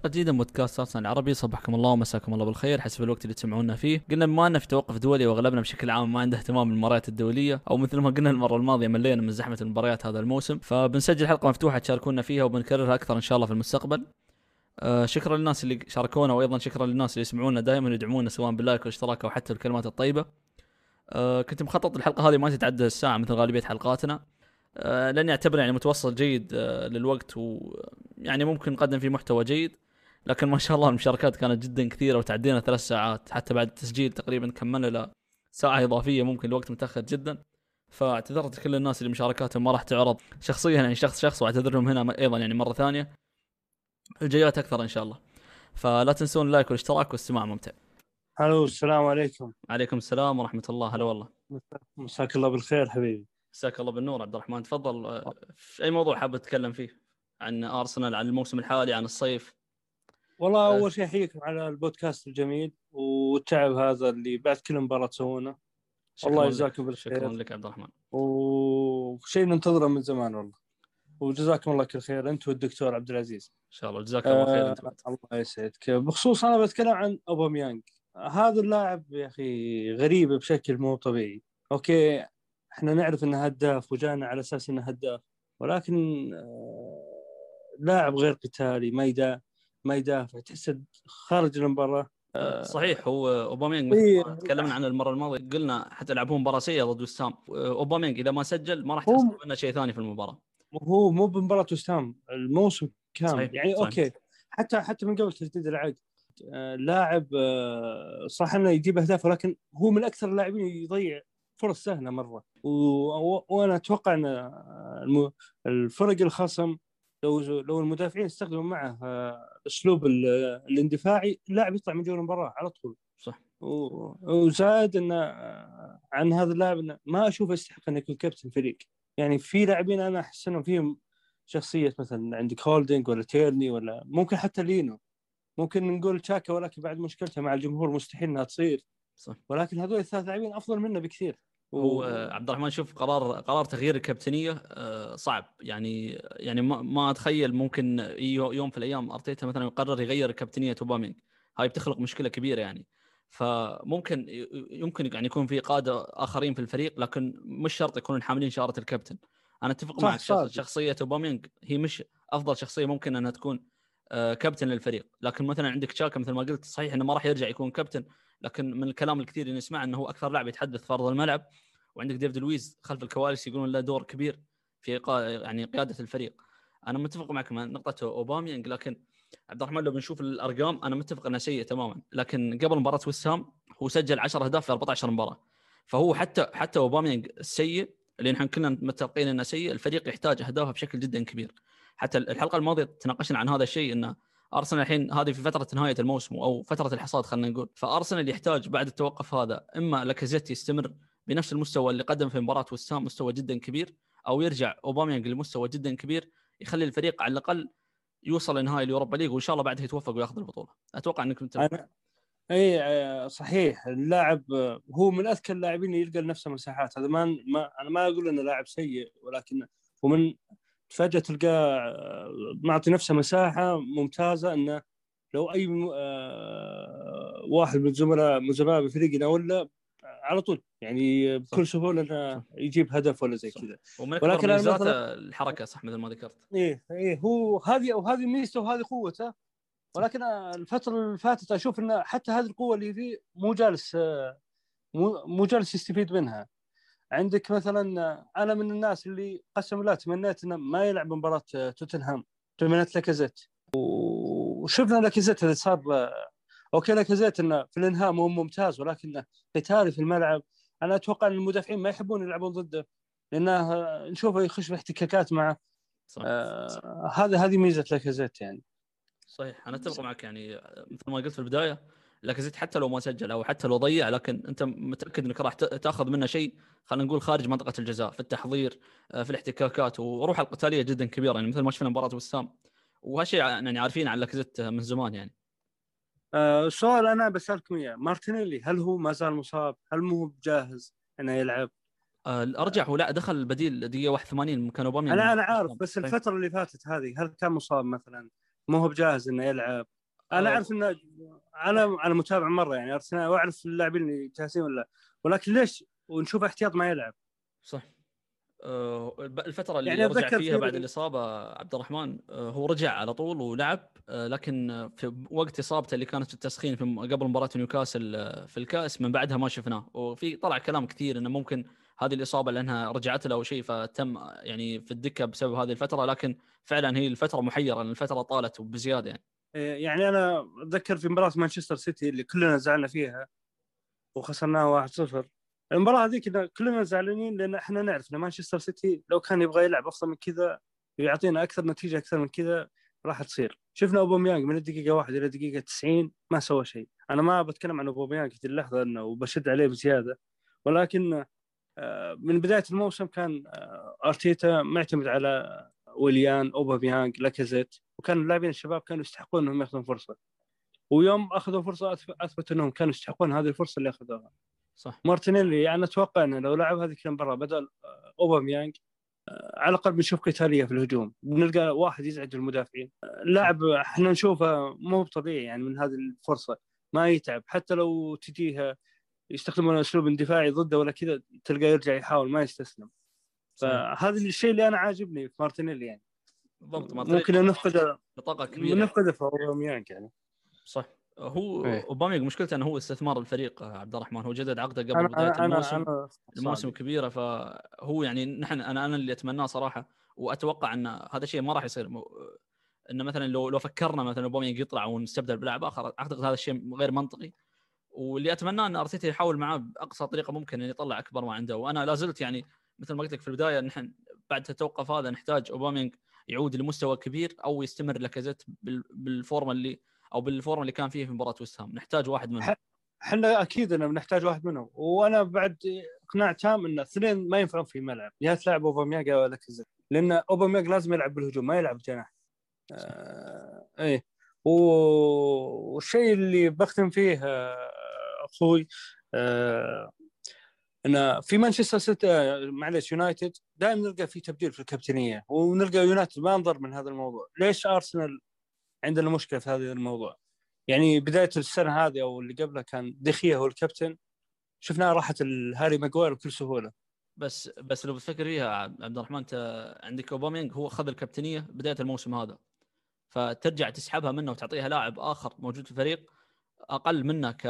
حلقة جديدة من بودكاست ارسنال العربي صبحكم الله ومساكم الله بالخير. حسب الوقت اللي تسمعونا فيه. قلنا بما انه في توقف دولي واغلبنا بشكل عام ما عنده اهتمام بالمباريات الدولية. أو مثل ما قلنا المرة الماضية ملينا من زحمة المباريات هذا الموسم. فبنسجل حلقة مفتوحة تشاركونا فيها وبنكررها أكثر إن شاء الله في المستقبل. آه شكرا للناس اللي شاركونا وأيضا شكرا للناس اللي يسمعونا دائما يدعمونا سواء باللايك والاشتراك أو حتى الكلمات الطيبة. آه كنت مخطط الحلقة هذه ما تتعدى الساعة مثل غالبية حلقاتنا. آه لأني أعتبره يعني متوسط جيد آه للوقت ويعني ممكن نقدم فيه محتوى جيد. لكن ما شاء الله المشاركات كانت جدا كثيرة وتعدينا ثلاث ساعات. حتى بعد التسجيل تقريبا كملنا له ساعة إضافية ممكن الوقت متأخر جدا. فاعتذرت لكل الناس اللي مشاركاتهم ما راح تعرض شخصيا يعني شخص شخص واعتذر لهم هنا أيضا يعني مرة ثانية. الجايات أكثر إن شاء الله. فلا تنسون اللايك والاشتراك والاستماع ممتع. ألو السلام عليكم. عليكم السلام ورحمة الله. هلا والله. مساك الله بالخير حبيبي. مساك الله بالنور عبد الرحمن. تفضل. آه، في أي موضوع حاب تتكلم فيه؟ عن أرسنال عن الموسم الحالي عن الصيف؟ والله أه. أول شيء احييكم على البودكاست الجميل والتعب هذا اللي بعد كل مباراة تسوونه الله يجزاكم بالخير. شكرا لك عبد الرحمن. وشيء ننتظره من زمان والله. وجزاكم الله كل خير. أنت والدكتور عبد العزيز. إن شاء الله. جزاك الله خير. انت آه الله يسعدك. بخصوص أنا بتكلم عن أوباميانج. هذا اللاعب يا أخي غريب بشكل مو طبيعي. أوكي إحنا نعرف إنه هداف وجانا على أساس إنه هداف. ولكن آه لاعب غير قتالي ما يدا ما يدافع تحس خارج المباراة آه صحيح هو أوباميانج إيه. ما تكلمنا عنه المرة الماضية قلنا حتى لعبون مباراة سيئة ضد وسام أوباميانج إذا ما سجل ما راح تحصل منه شيء ثاني في المباراة هو مو بمباراة وسام الموسم كامل صحيح. يعني صحيح. أوكي حتى حتى من قبل تجديد العقد آه، لاعب آه، صح إنه يجيب اهداف ولكن هو من أكثر اللاعبين يضيع فرص سهلة مرة و... وأنا أتوقع إن آه،. الفرق الخصم لو لو المدافعين استخدموا معه آه، أسلوب ال- الاندفاعي اللاعب يطلع من جو المباراة على طول. صح. وزاد انه آه، عن هذا اللاعب انه ما أشوفه يستحق انه يكون كابتن فريق يعني في لاعبين أنا أحس إنهم فيهم شخصية مثلا عندك هولدنج ولا تيرني ولا ممكن حتى لينو. ممكن نقول تشاكا ولكن بعد مشكلته مع الجمهور مستحيل إنها تصير. صح. ولكن هذول الثلاث لاعبين أفضل منه بكثير. هو آه، عبد الرحمن شوف قرار قرار تغيير الكابتنية آه، صعب. يعني يعني ما, ما أتخيل ممكن يو- يوم في الأيام أرتيتا مثلا يقرر يغير كابتنية اوباميانج هاي بتخلق مشكلة كبيرة يعني. فممكن يمكن يعني يكون في قادة آخرين في الفريق لكن مش شرط يكونون حاملين شارة الكابتن. أنا أتفق معك. شخصية اوباميانج هي مش أفضل شخصية ممكن أنها تكون آه، كابتن للفريق. لكن مثلا عندك تشاكا مثل ما قلت صحيح إنه ما راح يرجع يكون كابتن لكن من الكلام الكثير اللي نسمعه إنه هو أكثر لاعب يتحدث في أرض الملعب وعندك ديفيد لويز خلف الكواليس يقولون له دور كبير في. يعني قيادة الفريق. أنا متفق معك مع نقطة أوباميانج لكن عبد الرحمن لو بنشوف الأرقام أنا متفق انه سيء تماما. لكن قبل مباراة وست هام هو سجل 10 أهداف في 14 مباراة. فهو حتى حتى أوباميانج السيء اللي نحن كلنا متفقين إنه سيء الفريق يحتاج أهدافه بشكل جدا كبير. حتى الحلقة الماضية تناقشنا عن هذا الشيء إنه أرسنال الحين هذه في فترة نهاية الموسم أو فترة الحصاد خلينا نقول. فأرسنال يحتاج بعد التوقف هذا إما لاكازيت يستمر بنفس المستوى اللي قدم في مباراة وست هام مستوى جدا كبير أو يرجع أوباميانج لمستوى جدا كبير يخلي الفريق على الأقل يوصل لنهائي اليوروبا ليج وإن شاء الله بعدها يتوفق ويأخذ البطولة. أتوقع انك متفق أنا إي آه، صحيح. اللاعب آه، هو من أذكى اللاعبين اللي يلقى لنفسه مساحات. هذا ما, ما أنا ما أقول إنه لاعب سيء ولكن هو من فجأة تلقاه آه، معطي نفسه مساحة ممتازة انه لو أي آه، واحد من زملاء من زملاء بفريقنا ولا على طول. يعني بكل سهولة إنه يجيب هدف ولا زي. كذا. ولكن ميزاته مثلاً- الحركة صح مثل ما ذكرت. إيه إيه هو هذه وهذه ميزته وهذه قوته. ولكن الفترة اللي فاتت أشوف انه حتى هذه القوة اللي فيه مو جالس آه، مو جالس يستفيد منها. عندك مثلا أنا من الناس اللي قسم بالله تمنيت إنه ما يلعب مباراة آه، توتنهام. تمنيت لاكازيت. وشفنا لاكازيت اللي صار آه، أوكي لاكازيت إنه في الانهاء مو ممتاز ولكنه قتالي في الملعب. أنا أتوقع إن المدافعين ما يحبون يلعبون ضده لأنه آه، نشوفه يخش في احتكاكات مع صح. آه هذا هذه ميزة لاكازيت يعني. صحيح. أنا أتفق معك يعني مثل ما قلت في البداية لاكازيت حتى لو ما سجل أو حتى لو ضيع لكن أنت متأكد إنك راح تأخذ منه شيء خلينا نقول خارج منطقة الجزاء في التحضير آه، في الاحتكاكات وروحه القتالية جدا كبيرة يعني مثل ما شفنا مباراة وسام وهالشيء يعني عارفين عن لاكازيت من زمان يعني آه سؤال أنا بسالكم إياه مارتينيلي هل هو ما زال مصاب؟ هل مو جاهز إنه يلعب؟ آه، الارجح هو لا دخل البديل دقيقة 81 مكان أوباميانج أنا أنا عارف بس طيب. الفترة اللي فاتت هذه هل كان مصاب مثلا؟ مو هو بجاهز إنه يلعب أنا أه. أعرف إنه أنا أنا متابع مرة يعني ارسنال واعرف اللاعبين اللي جاهزين ولا ولكن ليش؟ ونشوف احتياط ما يلعب. صح. آه، الفترة اللي يعني رجع فيها في- بعد الإصابة عبد الرحمن آه، هو رجع على طول ولعب آه، لكن في وقت إصابته اللي كانت في التسخين في قبل مباراة نيوكاسل آه، في الكأس من بعدها ما شفناه. وفي طلع كلام كثير إنه ممكن هذه الإصابة لأنها رجعت له أو شيء فتم يعني في الدكة بسبب هذه الفترة لكن فعلا هي الفترة محيرة لأن الفترة طالت وبزيادة يعني. يعني أنا أتذكر في مباراة مانشستر سيتي اللي كلنا زعلنا فيها وخسرناها 1-0 المباراة هذيك كلنا زعلانين لأن إحنا نعرف إن مانشستر سيتي لو كان يبغى يلعب أفضل من كذا ويعطينا أكثر نتيجة أكثر من كذا راح تصير. شفنا أوباميانج من الدقيقة 1 إلى الدقيقة 90 ما سوى شيء. أنا ما بتكلم عن أوباميانج في اللحظة إنه وبشد عليه بزيادة ولكن آه، من بداية الموسم كان آه، أرتيتا معتمد على ويليان أوباميانج لاكازيت. وكان اللاعبين الشباب كانوا يستحقون إنهم يأخذون فرصة. ويوم أخذوا فرصة اثبت إنهم كانوا يستحقون هذه الفرصة اللي أخذوها. صح. مارتينيلي أنا أتوقع إنه لو لعب هذه المباراه بدل آه، أوباميانج آه، على الأقل بنشوف قتالية في الهجوم. بنلقى واحد يزعج المدافعين. لاعب إحنا نشوفه مو طبيعي يعني من هذه الفرصة. ما يتعب. حتى لو تجيه يستخدمون أسلوب دفاعي ضده ولا كذا تلقاه يرجع يحاول ما يستسلم. فهذا الشيء اللي أنا عاجبني في مارتينيلي يعني. بالضبط ما ممكن نفقد بطاقة كبيرة. نفقد في اوباميانج يعني. صح. هو إيه. أوباميانج مشكلته إنه هو استثمار الفريق عبد الرحمن. هو جدد عقده قبل أنا بداية أنا الموسم. أنا الموسم. كبيرة فهو يعني نحن أنا أنا اللي أتمناه صراحة وأتوقع إن هذا الشيء ما راح يصير. م- إنه مثلا لو لو فكرنا مثلا أوباميانج يطلع ونستبدل بلاعب آخر أعتقد هذا الشيء غير منطقي. واللي أتمناه إن أرتيتا يحاول معاه بأقصى طريقة ممكن ان يطلع أكبر ما عنده. وأنا لا زلت يعني مثل ما قلت لك في البداية نحن بعد التوقف هذا نحتاج أوباميانج يعود لمستوى كبير أو يستمر لاكازيت بال- بالفورمة اللي أو بالفورمة اللي كان فيه في مباراة وست هام. نحتاج واحد منهم. إحنا أكيد إنه بنحتاج واحد منهم. وأنا بعد اقتناع تام إن الاثنين ما ينفعون في الملعب. يا تلعب أوباميانج أو لاكازيت لأن أوباميانج لازم يلعب بالهجوم ما يلعب جناح. آه إيه. والشيء اللي بختم فيه آه، أخوي آه إن في مانشستر سيتي معلش يونايتد دائما نلقى في تبديل في الكابتنية ونلقى يونايتد ما انضر من هذا الموضوع. ليش أرسنال عندنا مشكلة في هذا الموضوع؟ يعني بداية السنة هذه أو اللي قبلها كان دي خيا هو الكابتن. شفناه راحت هاري ماجواير بكل سهولة. بس بس لو بتفكر فيها عبد عبد الرحمن انت عندك أوباميانج هو أخذ الكابتنية بداية الموسم هذا. فترجع تسحبها منه وتعطيها لاعب آخر موجود في الفريق. أقل منه ك...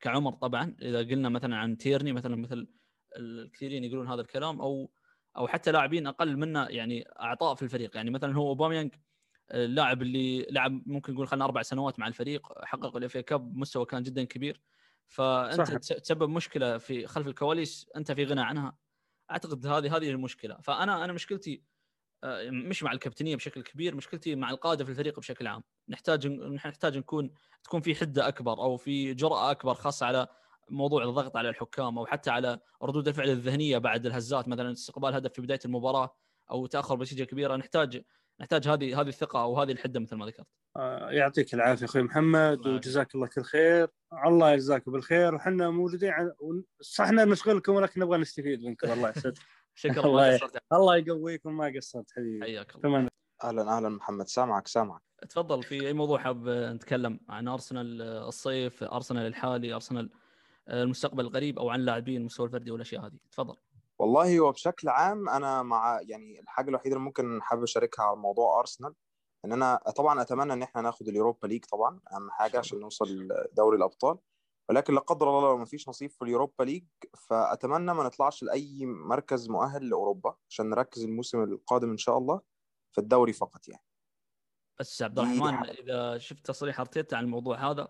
كعمر طبعا. إذا قلنا مثلا عن تيرني مثلا مثل الكثيرين يقولون هذا الكلام أو أو حتى لاعبين أقل منه يعني أعطاء في الفريق. يعني مثلا هو أوباميانج اللاعب اللي لعب ممكن نقول خلينا أربع سنوات مع الفريق حقق الإف كاب مستوى كان جدا كبير. فأنت صح. تس- تسبب مشكلة في خلف الكواليس أنت في غنى عنها. أعتقد هذه هذه المشكلة. فأنا أنا مشكلتي آه، مش مع الكابتنية بشكل كبير مشكلتي مع القادة في الفريق بشكل عام. نحتاج نحتاج نكون تكون في حدة أكبر أو في جرأة أكبر خاصة على موضوع الضغط على الحكام أو حتى على ردود الفعل الذهنية بعد الهزات مثلا استقبال هدف في بداية المباراة أو تأخر بنتيجة كبيرة. نحتاج نحتاج هذه هذه الثقة أو هذه الحدة مثل ما ذكرت. آه، يعطيك العافية أخوي محمد. وجزاك الله كل خير. الله يجزاك بالخير. وحنا موجودين. صح إحنا نشغلكم ولكن نبغى نستفيد منكم. الله يسعدك. شكرا. الله الله يقويكم. ما قصرت حبيبي. حياك الله. أهلا أهلا محمد. سامعك سامعك. تفضل في أي موضوع حاب نتكلم عن أرسنال الصيف أرسنال الحالي أرسنال المستقبل القريب أو عن لاعبين المستوى الفردي والأشياء هذه؟ تفضل. والله هو بشكل عام أنا مع يعني الحاجة الوحيدة اللي ممكن حابب أشاركها على موضوع أرسنال إن أنا طبعا أتمنى إن إحنا ناخد اليوروبا ليج طبعا أهم حاجة عشان نوصل دوري الأبطال ولكن لا قدر الله لو ما فيش نصيب في اليوروبا ليج فأتمنى ما نطلعش لأي مركز مؤهل لأوروبا عشان نركز الموسم القادم إن شاء الله في الدوري فقط يعني. بس عبد الرحمن. إذا شفت تصريح ارتيتا عن الموضوع هذا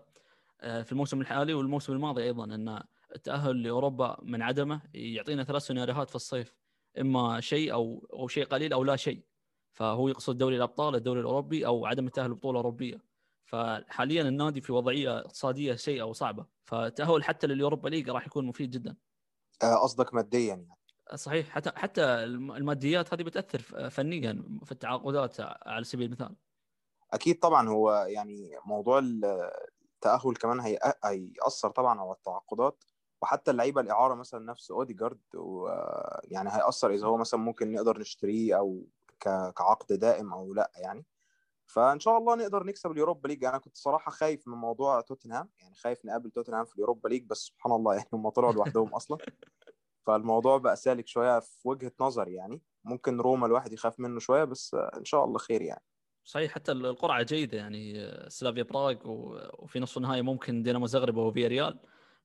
آه، في الموسم الحالي والموسم الماضي أيضا إن التأهل لأوروبا من عدمه يعطينا ثلاث سيناريوهات في الصيف إما شيء أو أو شيء قليل أو لا شيء. فهو يقصد دوري الأبطال الدوري الأوروبي أو عدم التاهل لبطولة أوروبية. فحاليا النادي في وضعية اقتصادية سيئه وصعبه فالتاهل حتى لليوروبا ليج راح يكون مفيد جدا. آه، قصدك ماديا يعني. صحيح. حتى حتى الم- الماديات هذه بتأثر فنيا في التعاقدات على سبيل المثال. أكيد طبعا هو يعني موضوع التأهل كمان هي... هيأثر طبعا على التعاقدات وحتى اللعيبة الإعارة مثلا نفس أوديجارد ويعني هيأثر إذا هو مثلا ممكن نقدر نشتريه أو. كعقد دائم أو لأ يعني. فإن شاء الله نقدر نكسب اليوروبا ليج. أنا كنت صراحة خايف من موضوع توتنهام يعني خايف نقابل توتنهام في اليوروبا ليج بس سبحان الله يعني هم طلعوا لوحدهم أصلا. فالموضوع بقى سالك شوية في وجهة نظري يعني. ممكن روما الواحد يخاف منه شوية بس إن شاء الله خير يعني. صحيح حتى القرعة جيدة يعني سلافيا براغ وفي نصف النهائي ممكن دينامو زغرب وفي ريال.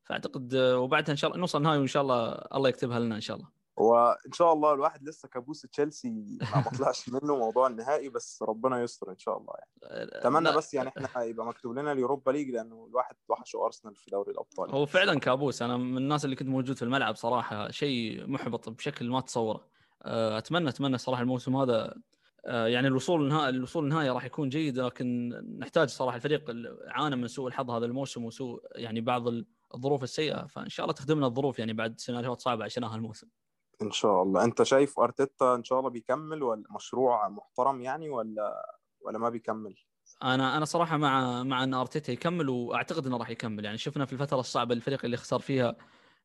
فأعتقد وبعدها إن شاء الله نوصل النهائي وإن شاء الله الله يكتبها لنا إن شاء الله. وإن شاء الله الواحد لسه كابوس تشيلسي ما طلعش منه موضوع النهائي بس ربنا يستر إن شاء الله يعني. أتمنى بس يعني إحنا يبقى مكتوب لنا اليوروبا ليج لأنه الواحد وحشه أرسنال في دوري الأبطال هو فعلا كابوس. أنا من الناس اللي كنت موجود في الملعب صراحة شيء محبط بشكل ما تصوره. أتمنى أتمنى صراحة الموسم هذا يعني الوصول النهائي الوصول النهائي راح يكون جيد لكن نحتاج صراحة الفريق عانى من سوء الحظ هذا الموسم وسوء يعني بعض الظروف السيئة. فإن شاء الله تخدمنا الظروف يعني بعد سيناريوهات صعبه عشناها الموسم إن شاء الله. أنت شايف أرتيتا إن شاء الله بيكمل ولا مشروع محترم يعني ولا ولا ما بيكمل؟ أنا أنا صراحة مع مع إن أرتيتا يكمل وأعتقد إنه راح يكمل. يعني شفنا في الفترة الصعبة الفريق اللي خسر فيها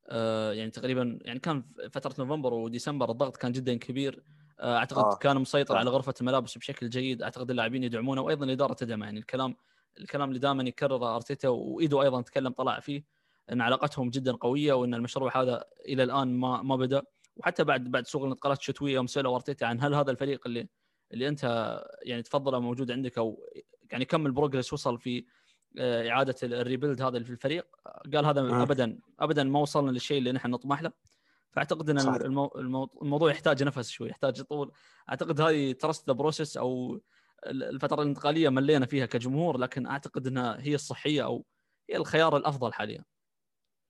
آه يعني تقريبا يعني كان فترة نوفمبر وديسمبر الضغط كان جدا كبير. آه أعتقد آه. كان مسيطر آه. على غرفة الملابس بشكل جيد أعتقد اللاعبين يدعمونه وأيضا الإدارة تدعمه يعني الكلام الكلام اللي دائما يكرره أرتيتا وإيدو أيضا تكلم طلع فيه إن علاقتهم جدا قوية وإن المشروع هذا إلى الآن ما ما بدأ وحتى بعد بعد سوق الانتقالات الشتويه يوم سألوا أرتيتا عن هل هذا الفريق اللي اللي أنت يعني تفضله موجود عندك أو يعني يكمل progress وصل في إعادة ال rebuild هذا في الفريق قال هذا آه. ابدا ابدا ما وصلنا للشيء اللي نحن نطمح له فأعتقد إن المو... المو... الموضوع يحتاج نفس شوي يحتاج طول أعتقد هذه trust the process أو الفترة الانتقالية ملينا فيها كجمهور لكن أعتقد إنها هي الصحية أو هي الخيار الأفضل حاليا.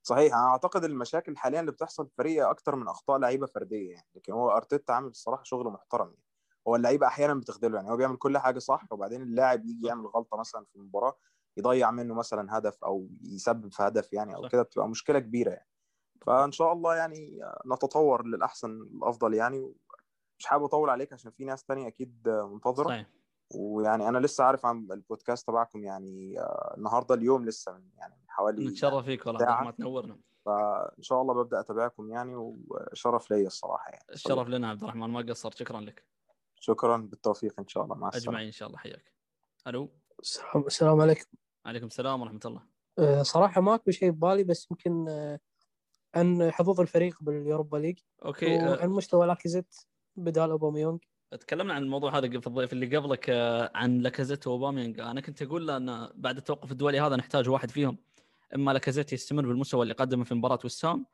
صحيح. أنا أعتقد المشاكل حاليا اللي بتحصل في الفريق أكتر من أخطاء لعيبة فردية يعني لكن هو أرتيتا عامل الصراحة شغل محترم يعني. هو اللعيبة أحيانا بتخذله يعني هو بيعمل كل حاجة صح وبعدين اللاعب يجي يعمل غلطة مثلا في المباراة يضيع منه مثلا هدف أو يسبب في هدف يعني أو كده بتبقى مشكلة كبيرة يعني. فان شاء الله يعني نتطور للأحسن الأفضل يعني. مش حابب أطول عليك عشان في ناس تانية أكيد منتظرة. صحيح. ويعني أنا لسه عارف عن البودكاست تبعكم يعني النهارده اليوم لسه من يعني من حوالي نتشرف فيك والله ما تنورنا. فإن شاء الله ببدأ أتابعكم يعني وشرف لي الصراحة يعني. الشرف لنا عبد الرحمن ما قصر. شكرا لك. شكرا بالتوفيق إن شاء الله. مع السلامة. أجمعين إن شاء الله. حياك. ألو. السلام عليكم. عليكم السلام ورحمة الله. أه صراحة ماكو شيء ببالي بس يمكن أه عن حظوظ الفريق باليوروبا ليج أوكي وعن مستوى لاكيزيت بدال اوباميونج تكلمنا عن الموضوع هذا في الضيف اللي قبلك عن لاكازيت واوباميانج أنا كنت أقول له أن بعد التوقف الدولي هذا نحتاج واحد فيهم. إما لاكازيت يستمر بالمستوى اللي قدمه في مباراة وست هام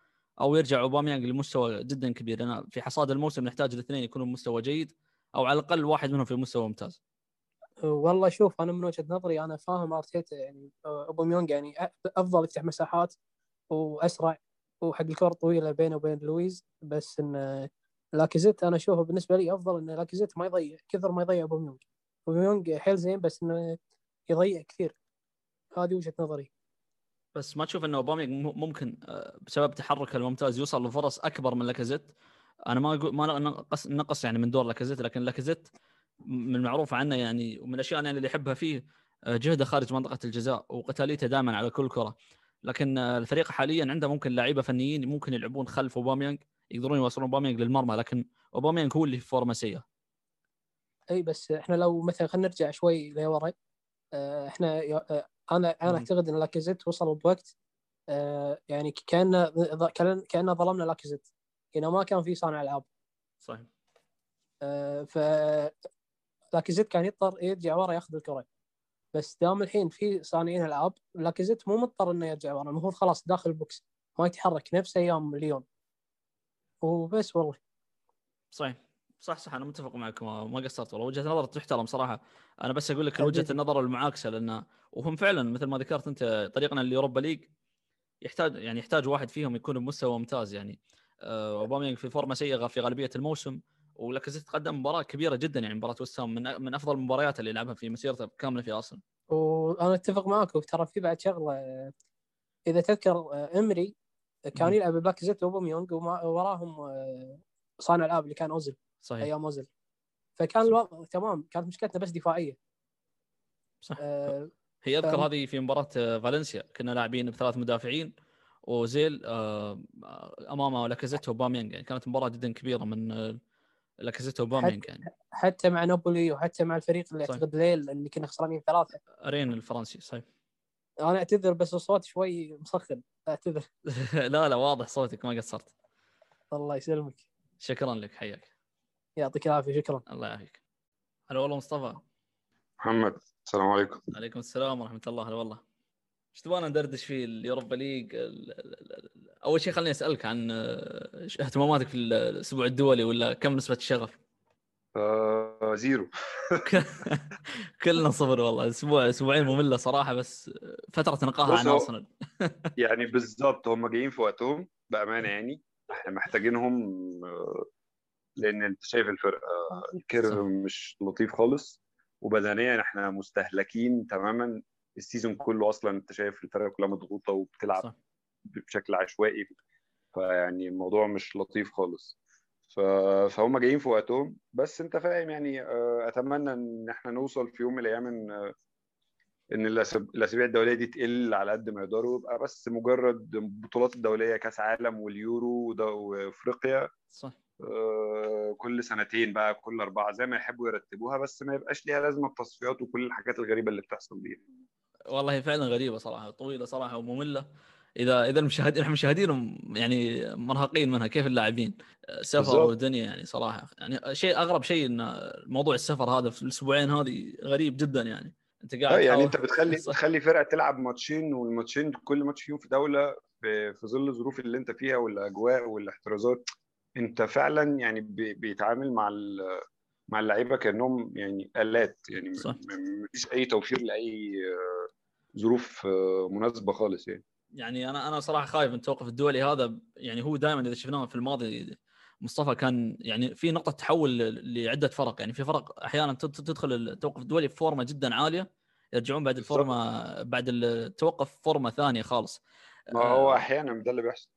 أو يرجع اوباميانج لمستوى جدا كبير. أنا في حصاد الموسم نحتاج الاثنين يكونوا بمستوى جيد أو على الأقل واحد منهم في مستوى ممتاز. والله شوف أنا من وجهة نظري أنا فاهم أرتيتا يعني اوباميونج يعني أفضل يفتح مساحات وأسرع وحق الكره الطويله بينه وبين لويز بس انه لاكيزيت أنا أشوفه بالنسبة لي أفضل إن لاكيزيت ما يضيع كثر ما يضيع اوباميونج اوباميونج حيل زين بس إنه يضيع كثير. هذه وجهة نظري. بس ما تشوف إنه اوباميانج ممكن بسبب تحركه الممتاز يوصل لفرص أكبر من لاكازيت أنا ما أقول ما نقص نقص يعني من دور لاكازيت لكن لاكازيت من المعروف عنه يعني ومن الأشياء يعني اللي يحبها فيه جهده خارج منطقة الجزاء وقتاليته دائما على كل كرة. لكن الفريق حاليا عنده ممكن لعيبه فنيين ممكن يلعبون خلف أوباميانج يقدرون يوصلون أوباميانج للمرمى لكن أوباميانج هو اللي في فورمة سيئة. إي بس إحنا لو مثلا خلينا نرجع شوي لورا إحنا أنا أنا أعتقد إن لاكيزيت وصل بوقت يعني كان كان ظلمنا لاكازيت هنا ما كان في صانع ألعاب. صحيح. ف لاكازيت كان يضطر يرجع ورا ياخذ الكرة. بس دام الحين في صانعين العاب لاكازيت مو مضطر إنه يرجع ورا. المفروض خلاص داخل ال box ما يتحرك نفس أيام ليون وبس والله. صحيح. صح صح أنا متفق معك ما, ما قصرت والله. وجهة نظر تحترم صراحة. أنا بس أقول لك وجهة النظر المعاكسة لأن وهم فعلا مثل ما ذكرت أنت طريقنا لل Europa League يحتاج يعني يحتاج واحد فيهم يكون بمستوى ممتاز يعني. أوباميانج في فورمة سيئة في غالبية الموسم. ولاكازيت قدم مباراة كبيرة جدا يعني مباراة وستهام من من أفضل المباريات اللي لعبها في مسيرته كاملة في أرسنال. وأنا أتفق معك وترى في بعد شغلة إذا تذكر إمري كان يلعب بلاكازيت واوباميانج ووراهم صانع العاب اللي كان اوزل صحيح. أيام اوزل فكان الوضع تمام كانت مشكلتنا بس دفاعية. صح. آه هي أذكر ف... هذه في مباراة فالنسيا. كنا لاعبين بثلاث مدافعين وزيل آه امامه لاكازيت وباميانج يعني كانت مباراة جدا كبيرة من لاكازيت وبامينج يعني. حتى مع نابولي وحتى مع الفريق اللي صحيح. أعتقد ليل اللي كنا خسرانين ثلاثة. أرين الفرنسي صحيح. أنا أعتذر بس الصوت شوي مسخن أعتذر. لا لا واضح صوتك ما قصرت. الله يسلمك. شكرا لك حياك. يعطيك العافية شكرا. الله يعافيك هلا والله مصطفى. محمد السلام عليكم. عليكم السلام ورحمة الله هلا والله. إيش تبغانا ندردش فيه؟ ال Europa League أول شيء خليني أسألك عن آه، اهتماماتك في الأسبوع الدولي ولا كم نسبة الشغف؟ آه zero. كلنا صفر والله. أسبوع أسبوعين مملة صراحة بس فترة نقاهه عن ارسنال يعني بالظبط هم جايين في وقتهم بأمانة يعني. إحنا محتاجينهم آه، لأن أنت شايف الفرقة ال curve. مش لطيف خالص. وبدنيا إحنا مستهلكين تماما. ال season كله أصلا أنت شايف الفرقة كلها مضغوطة وبتلعب صح. بشكل عشوائي فيعني الموضوع مش لطيف خالص. ف... فهم جايين في وقتهم. بس أنت فاهم يعني آه، أتمنى إن إحنا نوصل في يوم من الأيام إن إن الأسابيع الدولية دي تقل على قد ما يقدروا يبقى بس مجرد البطولات الدولية كأس عالم واليورو وأفريقيا صح. آه، كل سنتين بقى كل أربعة زي ما يحبوا يرتبوها بس ما يبقاش ليها لازمة التصفيات وكل الحاجات الغريبة اللي بتحصل دي. والله فعلا غريبة صراحة طويلة صراحة ومملة إذا إذا المشاهدين إحنا المشاهدين يعني مرهقين منها كيف اللاعبين سفر. ودنيا يعني صراحة يعني شيء أغرب شيء إن موضوع السفر هذا في الأسبوعين هذه غريب جدا يعني أنت قاعد يعني أنت بتخلي. تخلي فرقة تلعب ماتشين والماتشين كل ماتش فيهم في دولة في ظل الظروف اللي أنت فيها والأجواء والإحترازات أنت فعلا يعني بي- بيتعامل مع مع اللعيبة كأنهم يعني آلات يعني صح. مفيش أي توفير لأي آه، ظروف آه، مناسبة خالص يعني. يعني أنا أنا صراحة خايف من التوقف الدولي هذا يعني هو دائما إذا شفناه في الماضي مصطفى كان يعني في نقطة تحول لعدة فرق. يعني في فرق أحيانا تد- تدخل التوقف الدولي في فورمه جدا عالية يرجعون بعد. الفورمة بعد التوقف فورمة ثانية خالص. ما هو آه، أحيانا ده اللي بيحصل.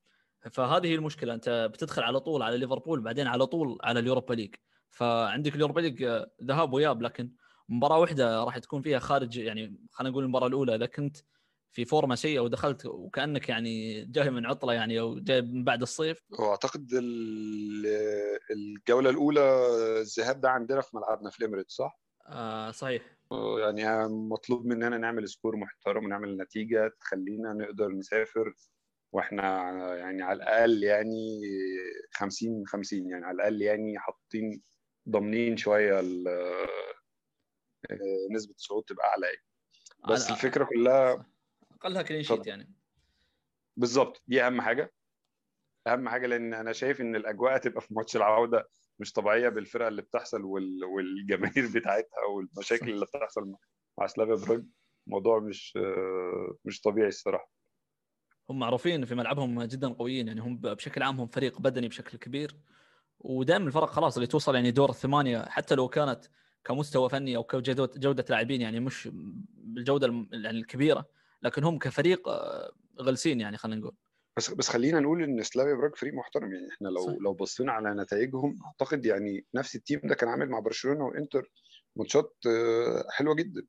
فهذه هي المشكلة. أنت بتدخل على طول على ليفربول بعدين على طول على ال Europa League. فعندك ال Europa League آه، ذهاب واياب لكن مباراة واحدة راح تكون فيها خارج يعني خلينا نقول المباراة الأولى إذا كنت في فورمة سيئة ودخلت وكأنك يعني جاي من عطلة يعني أو جاي من بعد الصيف وأعتقد ال- الجولة الأولى الذهاب ده عندنا في ملعبنا في الاميريتس صح؟ آه صحيح يعني مطلوب مننا نعمل score محترم ونعمل نتيجة تخلينا نقدر نسافر وإحنا يعني على الأقل يعني 50 50 يعني على الأقل يعني حاطين ضامنين شوية ال- آه، نسبة الصعود تبقى أعلى يعني. بس الفكرة كلها اقلها كلين شيت. يعني. بالظبط. دي أهم حاجة. أهم حاجة لأن أنا شايف إن الأجواء تبقى في ماتش العودة مش طبيعية بالفرقة اللي بتحصل وال- والجماهير بتاعتها والمشاكل اللي بتحصل مع- سلافيا براج الموضوع مش آه، مش طبيعي الصراحة. هم معروفين في ملعبهم جدا قويين يعني. هم بشكل عام هم فريق بدني بشكل كبير. ودائما الفرق خلاص اللي توصل يعني دور الثمانية حتى لو كانت كمستوى فني أو كجوده جودة لاعبين يعني مش بالجودة يعني الكبيرة لكن هم كفريق آه، غلسين يعني خلينا نقول. بس بس خلينا نقول إن سلافيا براج فريق محترم يعني. إحنا لو صح. لو بصينا على نتائجهم أعتقد يعني نفس التيم ده كان عامل مع برشلونة وإنتر ماتشات آه، حلوة جدا.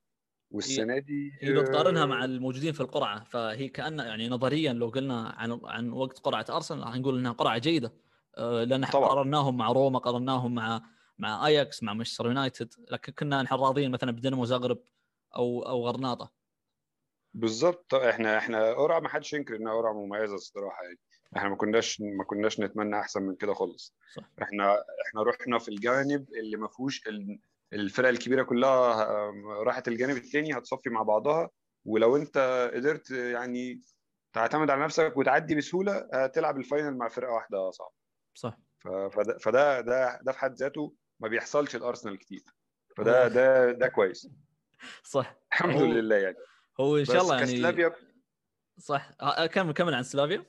والسنة دي هي لو تقارنها آه، مع الموجودين في القرعة فهي كأن يعني نظريا لو قلنا عن عن وقت قرعة أرسنال راح نقول إنها قرعة جيدة. لأن إحنا طبعاً. قارناهم مع روما قارناهم مع مع آياكس مع مانشستر يونايتد لكن كنا نحن راضيين مثلا بدينامو زغرب أو أو غرناطة. بالظبط إحنا إحنا قرعه ما حدش ينكر إنها قرعه مميزة الصراحة يعني. إحنا ما كناش ما كناش نتمنى أحسن من كده خالص. صح. إحنا إحنا رحنا في الجانب اللي ما فيهوش ال- الفرق الكبيرة كلها راحت الجانب الثاني هتصفي مع بعضها. ولو أنت قدرت يعني تعتمد على نفسك وتعدي بسهولة هتلعب ال final مع فرقة واحدة صعبة. صح. فده فده ده ده في حد ذاته ما بيحصلش الارسنال كتير. فده ده ده كويس. صح. الحمد لله يعني. هو إن شاء الله يعني كسلافيا صح. آه، كمل كمل عن سلافيا.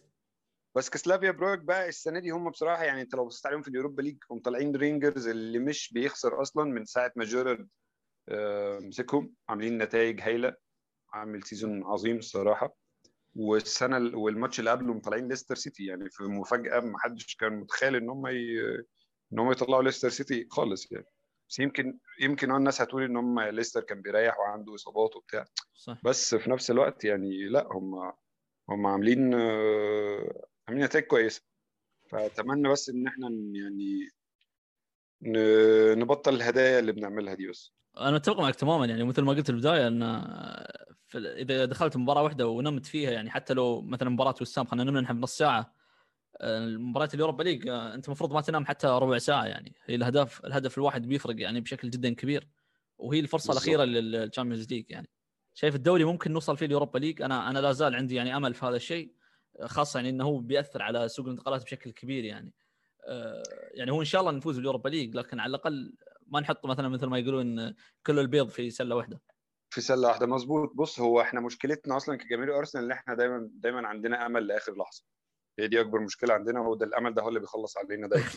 بس كسلافيا براغ بقى السنة دي هم بصراحة يعني أنت لو بصيت عليهم في ال Europa League هم طالعين رينجرز اللي مش بيخسر أصلا من ساعة ما جيرارد آه، مسكهم. عاملين نتائج هايلة. عامل season عظيم الصراحة. والسنة ال- والماتش اللي قبله مطلعين ليستر سيتي. يعني في مفاجأة ما حدش كان متخيل إن هم ي... إن هم يطلعوا ليستر سيتي خالص يعني. بس يمكن يمكن آه الناس هتقول إن هم ليستر كان بيريح وعنده إصابات وبتاع. صح. بس في نفس الوقت يعني لأ هم هم عاملين آه، عاملين نتائج كويسة. فأتمنى بس إن إحنا يعني نبطل الهدايا اللي بنعملها دي بس. أنا أتفق معك تماما. يعني مثل ما قلت في البداية إن إذا دخلت مباراة واحدة ونمت فيها يعني حتى لو مثلا مباراة وستهام خلينا نمنا نحن بنص ساعة المباريات ال Europa League آه، أنت المفروض ما تنام حتى ربع ساعة يعني هي الهدف الهدف الواحد بيفرق يعني بشكل جدا كبير وهي الفرصة بالضبط. الأخيرة لل Champions League يعني. شايف الدوري ممكن نوصل فيه ال Europa League؟ أنا أنا لا زال عندي يعني أمل في هذا الشيء خاصة يعني إنه هو بيأثر على سوق الانتقالات بشكل كبير يعني. آه، يعني هو إن شاء الله نفوز بال Europa League لكن على الأقل ما نحط مثلا مثل ما يقولون كل البيض في سلة واحدة. في سلة واحدة. مظبوط. بص هو إحنا مشكلتنا أصلا كجماهير أرسنال إن إحنا دايما دايما عندنا أمل لآخر لحظة. هي دي أكبر مشكلة عندنا. وهو ده الأمل ده هو اللي بيخلص علينا دايما.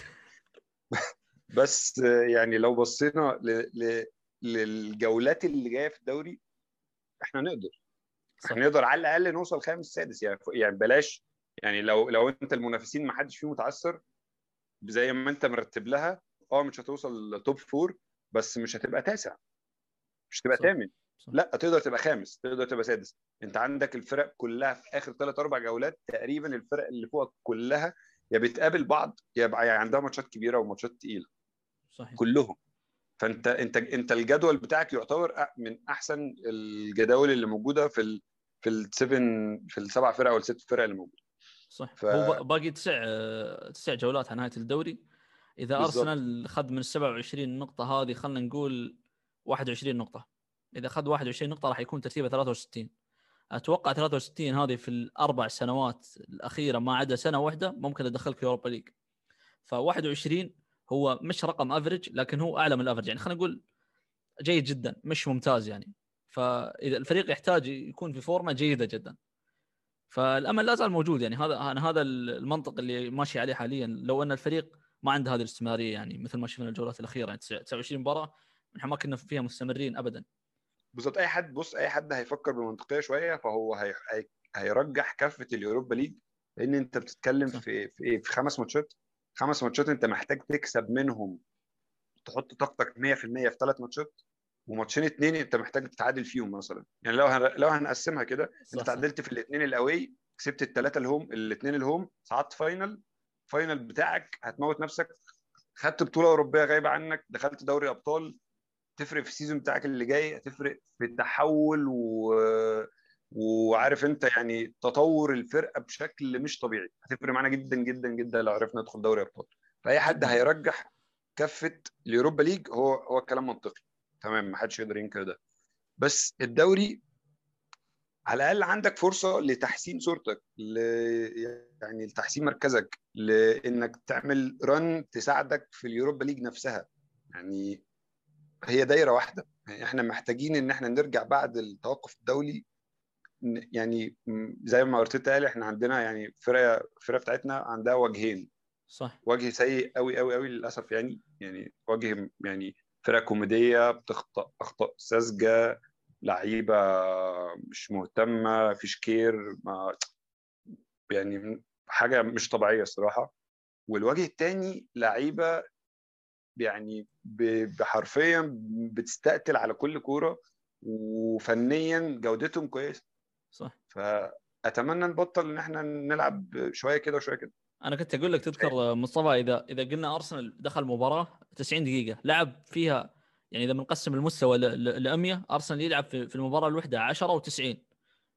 بس يعني لو بصينا ل... ل... للجولات اللي جاية في الدوري إحنا نقدر. إحنا نقدر على الأقل نوصل خامس سادس. يعني يعني بلاش. يعني لو لو أنت المنافسين ما حدش فيهم متعثر زي ما أنت مرتب لها آه مش هتوصل توب فور بس مش هتبقى تاسع. مش هتبقى. ثامن صح. لا تقدر تبقى خامس تقدر تبقى سادس. انت عندك الفرق كلها في آخر ثلاث أربع جولات تقريبا الفرق اللي فوقك كلها يا بتقابل بعض يا يعني عندها ماتشات كبيرة وماتشات تقيلة. صحيح. كلهم. فانت انت انت الجدول بتاعك يعتبر من أحسن الجداول اللي موجودة في ال في السفن في السبع فرق أو الست فرق اللي موجودة. صح. ف- هو با- باقي تسع تسع جولات على نهاية الدوري. إذا. أرسنال خذ من ال 27 نقطة هذه خلينا نقول 21 نقطة. إذا أخذ 21 نقطة راح يكون ترتيبه 63 أتوقع 63 هذه في الأربع سنوات الأخيرة ما عدا سنة واحدة ممكن أدخلك Europa League ف 21 هو مش رقم average لكن هو أعلى من ال average يعني خلينا نقول جيد جدا مش ممتاز يعني. فإذا الفريق يحتاج يكون في فورمة جيدة جدا. فالأمل لا زال موجود يعني. هذا أنا هذا المنطق اللي ماشي عليه حاليا. لو أن الفريق ما عنده هذه الاستمراريه يعني مثل ما شفنا الجولات الأخيرة يعني 29 مباراة نحن ما كنا فيها مستمرين ابدا. بالظبط. أي حد بص أي حد هيفكر بمنطقية شوية فهو هي... هي... هيرجح كفة ال Europa League لأن أنت بتتكلم. في في إيه؟ في خمس ماتشات. خمس ماتشات أنت محتاج تكسب منهم تحط طاقتك 100% في ثلاث ماتشات وماتشين اتنين أنت محتاج تتعادل فيهم مثلا. يعني لو هن... لو هنقسمها كده أنت. تعادلت في الاثنين ال away كسبت الثلاثه ال home الاثنين ال home صعدت final final بتاعك هتموت نفسك. خدت بطولة أوروبية غايبة عنك دخلت دوري أبطال تفرق في ال season بتاعك اللي جاي هتفرق في التحول و... وعارف انت يعني تطور الفرقة بشكل مش طبيعي. هتفرق معانا جدا جدا جدا لو عرفنا ندخل دوري أبطال. فأي حد هيرجح كفة ال Europa League هو هو كلام منطقي. تمام ما حدش يقدر ينكر ده. بس الدوري على الأقل عندك فرصة لتحسين صورتك ل... يعني لتحسين مركزك لإنك تعمل رن تساعدك في اليوروبا ليج نفسها. يعني هي دايرة واحدة. يعني إحنا محتاجين إن إحنا نرجع بعد التوقف الدولي يعني زي ما أرتيتا قال إحنا عندنا يعني فرقة الفرقه بتاعتنا عندها وجهين. صح. وجه سيء قوي قوي قوي للأسف يعني يعني وجه يعني فرقة كوميدية بتخطأ أخطاء ساذجة لعيبة مش مهتمة فيش كير ما يعني حاجة مش طبيعية الصراحة. والوجه الثاني لعيبة يعني ب- بحرفيا بتستقتل على كل كورة وفنيا جودتهم كويسة. صح. فأتمنى نبطل إن إحنا نلعب شوية كده وشوية كده. أنا كنت أقول لك تذكر مصطفى إذا إذا قلنا أرسنال دخل مباراة 90 دقيقة لعب فيها يعني إذا بنقسم المستوى ل 100 أرسنال يلعب في المباراة الواحده 10 و90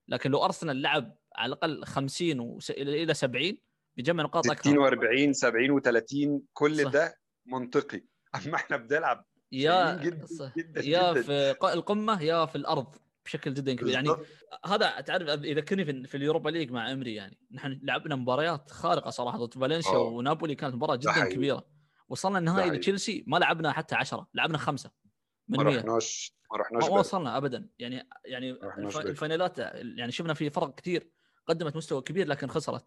لكن لو أرسنال لعب على الأقل 50 وس- إلى إلى 70 بيجمع نقاط 60 أكثر و40 70 و30 كل صح. ده منطقي. اما إحنا بنلعب يا جدا. جدا يا جدا. في القمة يا في الأرض بشكل جدا كبير يعني. هذا تعرف يذكرني في, في اليوروبا ليج مع إمري يعني نحن لعبنا مباريات خارقة صراحة ضد فالنسيا. ونابولي كانت مباراة جدا حقيقي. كبيرة وصلنا النهائي. لتشيلسي ما لعبنا حتى 10 لعبنا خمسة من ما 100 رحناش ما رحناش ما. وصلنا ابدا يعني يعني. الفاينالات يعني شفنا في فرق كثير قدمت مستوى كبير لكن خسرت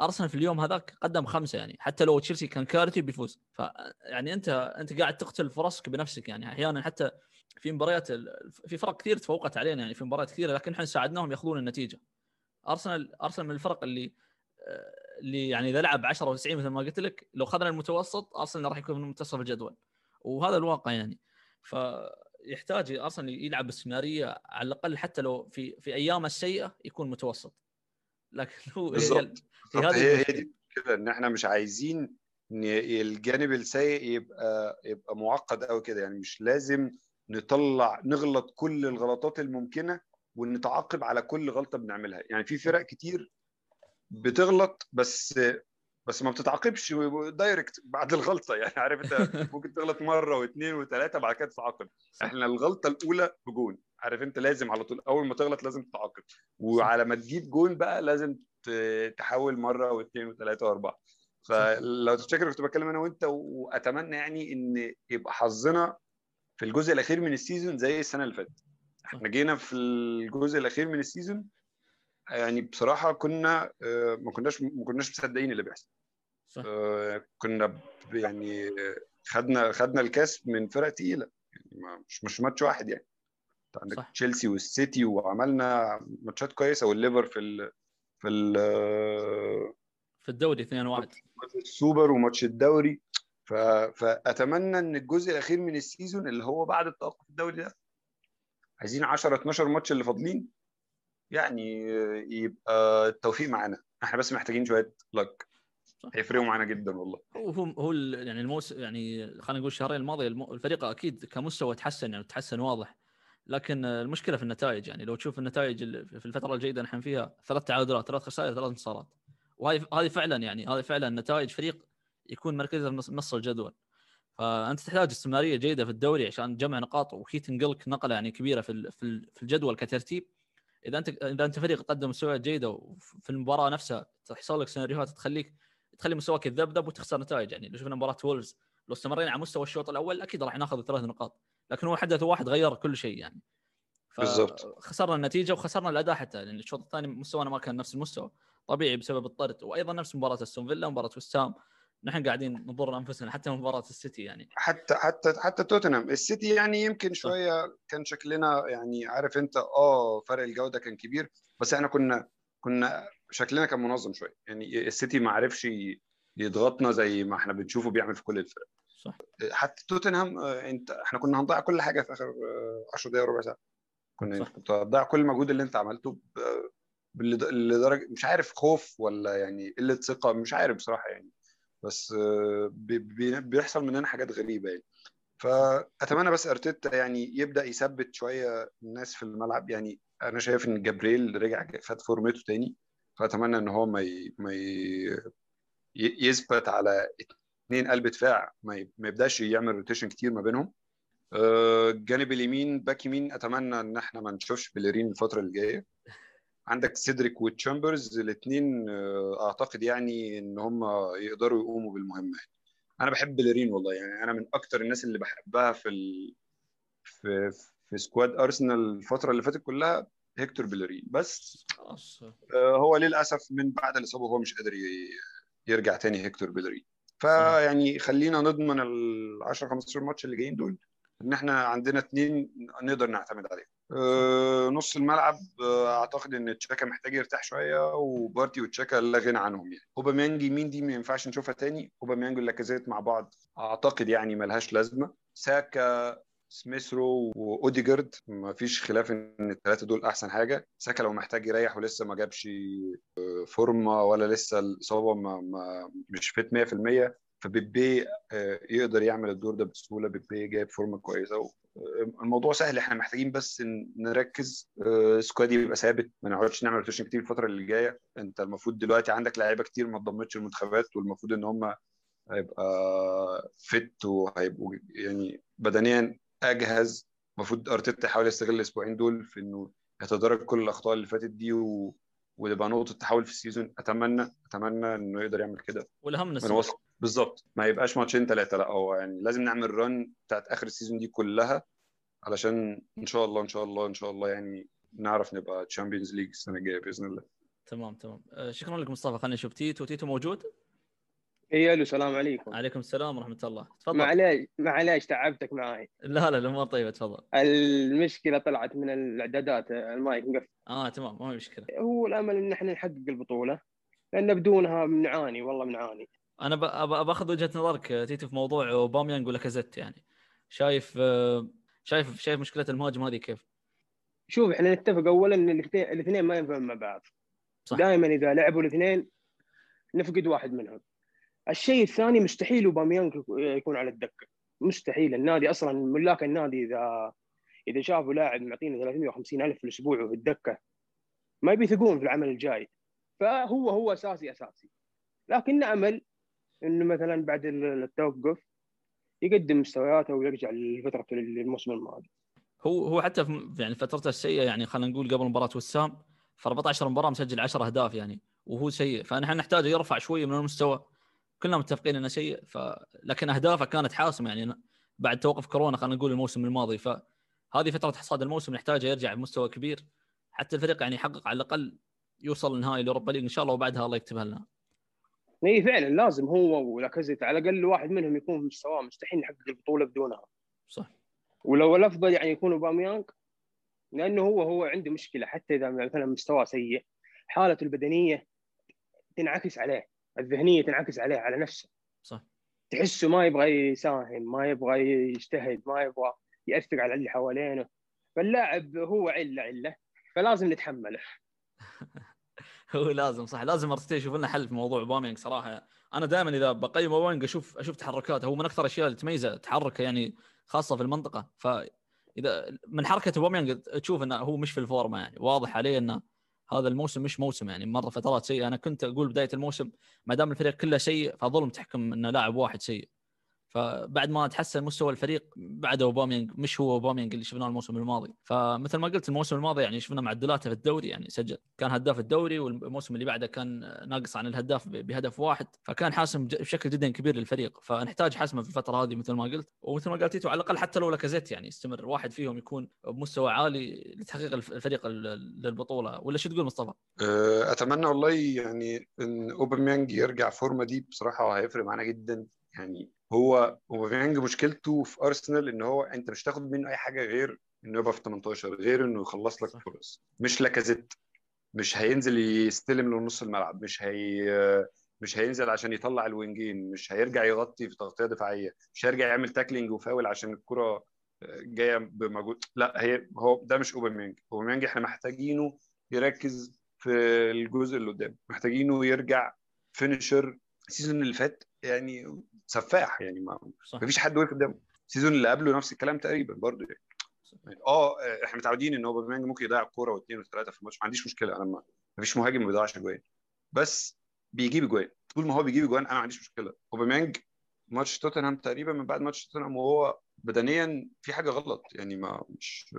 أرسنال في اليوم هذاك قدم خمسة يعني. حتى لو تشيلسي كان كارثي بيفوز. ف يعني أنت أنت قاعد تقتل فرصك بنفسك يعني. أحيانا حتى في مباريات في فرق كثير تفوقت علينا يعني في مباريات كثيرة لكن إحنا ساعدناهم يأخذون النتيجة. أرسنال أرسنال من الفرق اللي اللي يعني إذا لعب 10 و90 مثل ما قلت لك لو اخذنا المتوسط أرسنال راح يكون من منتصف الجدول. وهذا الواقع يعني. فيحتاج أرسنال يلعب باستمراريه على الأقل حتى لو في في أيامه السيئة يكون متوسط. لكن هو هي بالظبط. بالظبط. هذه هي هي المشكلة. دي كده إن إحنا مش عايزين إن الجانب السيء يبقى يبقى معقد قوي كده. يعني مش لازم نطلع نغلط كل الغلطات الممكنة ونتعاقب على كل غلطة بنعملها. يعني في فرق كتير بتغلط بس بس ما بتتعاقبش direct بعد الغلطة. يعني عارف أنت ممكن تغلط مرة واثنين وثلاثه بعد كده تتعاقب. إحنا الغلطة الأولى بجون. عارف انت لازم على طول أول ما تغلط لازم تتعاقب. وعلى ما تجيب جون بقى لازم تحاول مرة واثنين وثلاثة وأربعة. فلو تفتكر كنت بتكلم أنا وأنت وأتمنى يعني إن يبقى حظنا في الجزء الأخير من ال season زي السنة اللي فاتت. إحنا جينا في الجزء الأخير من ال season يعني بصراحة كنا آه، ما كناش ما كناش مصدقين اللي بيحصل. صح. آه، كنا يعني خدنا خدنا الكاس من فرق تقيلة. يعني مش مش ماتش واحد يعني. عندك صح. تشيلسي والسيتي وعملنا ماتشات كويسة والليفر في ال في ال في الدوري 2 1 ماتش السوبر وماتش الدوري. ف... فاتمنى إن الجزء الأخير من السيزون اللي هو بعد التوقف الدوري ده عايزين 10 12 ماتش اللي فاضلين يعني يبقى التوفيق معانا. إحنا بس محتاجين شوية لك. هيفرقوا معانا جدا والله. هو هو يعني الموسم يعني خلينا نقول الشهرين الماضية الم- الفريق أكيد كمستوى تحسن يعني تحسن واضح. لكن المشكلة في النتائج يعني لو تشوف النتائج ال- في الفترة الجيدة نحن فيها ثلاث تعادلات ثلاث خسائر ثلاث انتصارات. وهذه هذه فعلا يعني هذه فعلا نتائج فريق يكون مركزه في نص- الجدول. فأنت تحتاج استمرارية جيدة في الدوري عشان تجمع نقاط وهي تنقلك نقلة يعني كبيرة في في الجدول كترتيب. إذا أنت إذا أنت فريق قدم مستويات جيدة وفي المباراة نفسها تحصل لك سيناريوهات تخليك تخلي مستواك يتذبذب وتخسر نتائج. يعني لو شفنا مباراة وولفز لو استمرينا على مستوى الشوط الأول أكيد راح ناخذ ثلاث نقاط لكن هو حدث واحد غير كل شيء يعني. بالضبط. خسرنا النتيجة وخسرنا الأداء حتى لأن الشوط الثاني مستوانا ما كان نفس المستوى طبيعي بسبب الطرد. وأيضا نفس مباراة أستون فيلا مباراة وسام نحن قاعدين نضر أنفسنا حتى مباراة السيتي يعني. حتى حتى حتى توتنهام. السيتي يعني يمكن شوية كان شكلنا يعني عارف أنت آه فرق الجودة كان كبير بس إحنا كنا كنا شكلنا كان منظم شوية. يعني السيتي ما عرفش يضغطنا زي ما إحنا بنشوفه بيعمل في كل الفرق. صح. حتى توتنهام آه، انت إحنا كنا هنضيع كل حاجة في آخر آه، 10 دقائق ربع ساعة. كنا. كنت هتضيع كل المجهود اللي انت عملته لدرجة مش عارف خوف ولا يعني قلة ثقة مش عارف بصراحة يعني. بس آه، بي- بي- بيحصل مننا حاجات غريبة يعني. فأتمنى بس أرتيتا يعني يبدأ يثبت شوية الناس في الملعب. يعني أنا شايف إن جبريل رجع خد فورمته تاني. فأتمنى إن هو ما ي... ما. ي- يثبت على اثنين قلب دفاع ما, يبداش يعمل rotation كتير ما بينهم. آه، الجانب اليمين باك يمين أتمنى إن إحنا ما نشوفش بليرين الفترة اللي جاية. عندك سيدريك وتشامبرز الاثنين أعتقد يعني إن هم يقدروا يقوموا بالمهمة يعني. أنا بحب بليرين والله يعني. أنا من أكتر الناس اللي بحبها في ال... في في squad أرسنال الفترة اللي فاتت كلها هيكتور بليرين. بس آه، هو للأسف من بعد الإصابة هو مش قادر ي- يرجع تاني هيكتور بليرين. فيعني خلينا نضمن ال 10 15 ماتش اللي جايين دول إن إحنا عندنا اثنين نقدر نعتمد عليهم. آه، نص الملعب آه، أعتقد إن تشاكا محتاج يرتاح شوية وبارتي وتشاكا لا غنى عنهم يعني. أوباميانج يمين دي ما ينفعش نشوفها تاني. أوباميانج ولاكازيت مع بعض أعتقد يعني ملهاش لازمة. ساكا سميث رو وأوديجارد. ما فيش خلاف إن الثلاثه دول أحسن حاجة. ساكا لو محتاج يريح ولسه ما جابش آه، فورمة ولا لسه الإصابة ما ما مش fit 100% فبيبي آه، يقدر يعمل الدور ده بسهولة. بيبي جايب فورمة كويسة آه، الموضوع سهل. إحنا محتاجين بس نركز squad يبقى ثابت. ما نقعدش نعمل rotation كتير الفترة اللي جاية. أنت المفروض دلوقتي عندك لعيبة كتير ما اتضمتش المنتخبات والمفروض إن هم هيبقى fit وهيبقوا يعني بدنيا اجهز المفروض ارتيتا يحاول يستغل الأسبوعين دول في إنه يتدارك كل الأخطاء اللي فاتت دي و... وتبقى نقطة تحول في ال season. أتمنى أتمنى إنه يقدر يعمل كده. والاهم من نسبة وسط بالظبط. ما يبقاش ماتشين ثلاثة لا هو يعني لازم نعمل run بتاعت آخر ال season دي كلها علشان إن شاء الله إن شاء الله إن شاء الله يعني نعرف نبقى Champions League السنة الجاية بإذن الله. تمام تمام. آه، شكرا لك مصطفى. خلينا نشوف تيتو تيتو موجود؟ اي ألو السلام عليكم. عليكم السلام ورحمة الله. تفضل. معليش معليش تعبتك معاي. لا لا الأمور طيبة تفضل. المشكلة طلعت من الإعدادات المايك مقفل. آه تمام ما هي مشكلة. هو الأمل إن إحنا نحقق البطولة لأن بدونها بنعاني والله بنعاني أنا باخذ وجهة نظرك تيتو في موضوع اوباميانج ولاكازيت يعني. شايف شايف شايف مشكلة المهاجم هذه كيف؟ شوف إحنا نتفق اولا إن الاثنين الاثنين ما ينفعون مع بعض. صح. دائما إذا لعبوا الاثنين نفقد واحد منهم. الشيء الثاني مستحيل اوباميانج يكون على الدكة. مستحيل. النادي أصلا ملاك النادي إذا إذا شافوا لاعب معطينا 350 ألف في الأسبوع وفي الدكة ما بيثقون في العمل الجاي. فهو هو أساسي أساسي. لكن نأمل إنه مثلا بعد التوقف يقدم مستوياته ويرجع لفترته الموسم الماضي. هو هو حتى في يعني فترته السيئة يعني خلينا نقول قبل مباراة وسام في 14 مباراة مسجل 10 أهداف يعني وهو سيء. فنحن نحتاج يرفع شوية من المستوى. كلنا متفقين إنه سيء ف... لكن أهدافه كانت حاسمة يعني بعد توقف كورونا خلينا نقول الموسم الماضي فهذه فترة حصاد الموسم نحتاجه يرجع بمستوى كبير حتى الفريق يعني يحقق على الأقل يوصل لنهائي الأوروبا ليج إن شاء الله وبعدها الله يكتبها لنا. إي فعلا لازم هو ولاكازيت على الأقل واحد منهم يكون في مستواه مستحيل نحقق البطولة بدونها. صح. ولو الأفضل يعني يكون أوباميانج لأنه هو هو عنده مشكلة حتى إذا مثلا مستواه سيء حالته البدنية تنعكس عليه الذهنية تنعكس عليه على نفسه. صح. تحسه ما يبغى يساهم ما يبغى يجتهد ما يبغى يأثر على اللي حوالينه. فاللاعب هو عله عله. فلازم نتحمله. هو لازم صح. لازم ارتيتا يشوف لنا حل في موضوع اوباميانج صراحة. أنا دائما إذا بقيم اوباميانج أشوف أشوف تحركاته. هو من أكثر الأشياء اللي تميزه تحركه يعني خاصة في المنطقة. فإذا من حركة اوباميانج تشوف إنه هو مش في الفورمة يعني. واضح عليه إنه هذا الموسم مش موسم يعني مرة فترات سيئة. أنا كنت أقول بداية الموسم ما دام الفريق كله سيء فظلم تحكم إنه لاعب واحد سيء. فبعد ما تحسن مستوى الفريق بعد اوباميانج مش هو اوباميانج اللي شفناه الموسم الماضي. فمثل ما قلت الموسم الماضي يعني شفنا معدلاته في الدوري يعني سجل كان هداف الدوري والموسم اللي بعده كان ناقص عن الهداف بهدف واحد. فكان حاسم بشكل جدا كبير للفريق. فنحتاج حسمه في الفترة هذه مثل ما قلت. ومثل ما قلت على الأقل حتى لو لاكازيت يعني يستمر. واحد فيهم يكون بمستوى عالي لتحقيق الفريق للبطولة. ولا شو تقول مصطفى؟ أه، أتمنى والله يعني إن أوباميانج يرجع فورمة دي بصراحة هيفرق معانا جدا. يعني هو اوباميانج مشكلته في أرسنال إن هو أنت مش تاخد منه أي حاجة غير انه يبقى في 18 غير إنه يخلص لك فرص. مش لاكازيت مش هينزل يستلم لنص الملعب مش هي مش هينزل عشان يطلع الوينجين مش هيرجع يغطي في تغطية دفاعية مش هيرجع يعمل tackling وفاول عشان الكرة جاية بمجهود. لا هي هو ده مش اوباميانج. اوباميانج إحنا محتاجينه يركز في الجزء اللي قدام. محتاجينه يرجع finisher ال season اللي فات يعني سفاح يعني ما صح. مفيش حد وقف قدامه. ال season اللي قبله نفس الكلام تقريبا برضه يعني. آه إحنا متعودين إن أوباميانج ممكن يضيع الكورة واثنين وثلاثه في الماتش ما عنديش مشكلة. أنا ما فيش مهاجم ما بيضيعش اجوان بس بيجيب اجوان طول ما هو بيجيب اجوان أنا ما عنديش مشكلة. أوباميانج ماتش توتنهام تقريبا من بعد ماتش توتنهام وهو بدنيا في حاجة غلط. يعني ما مش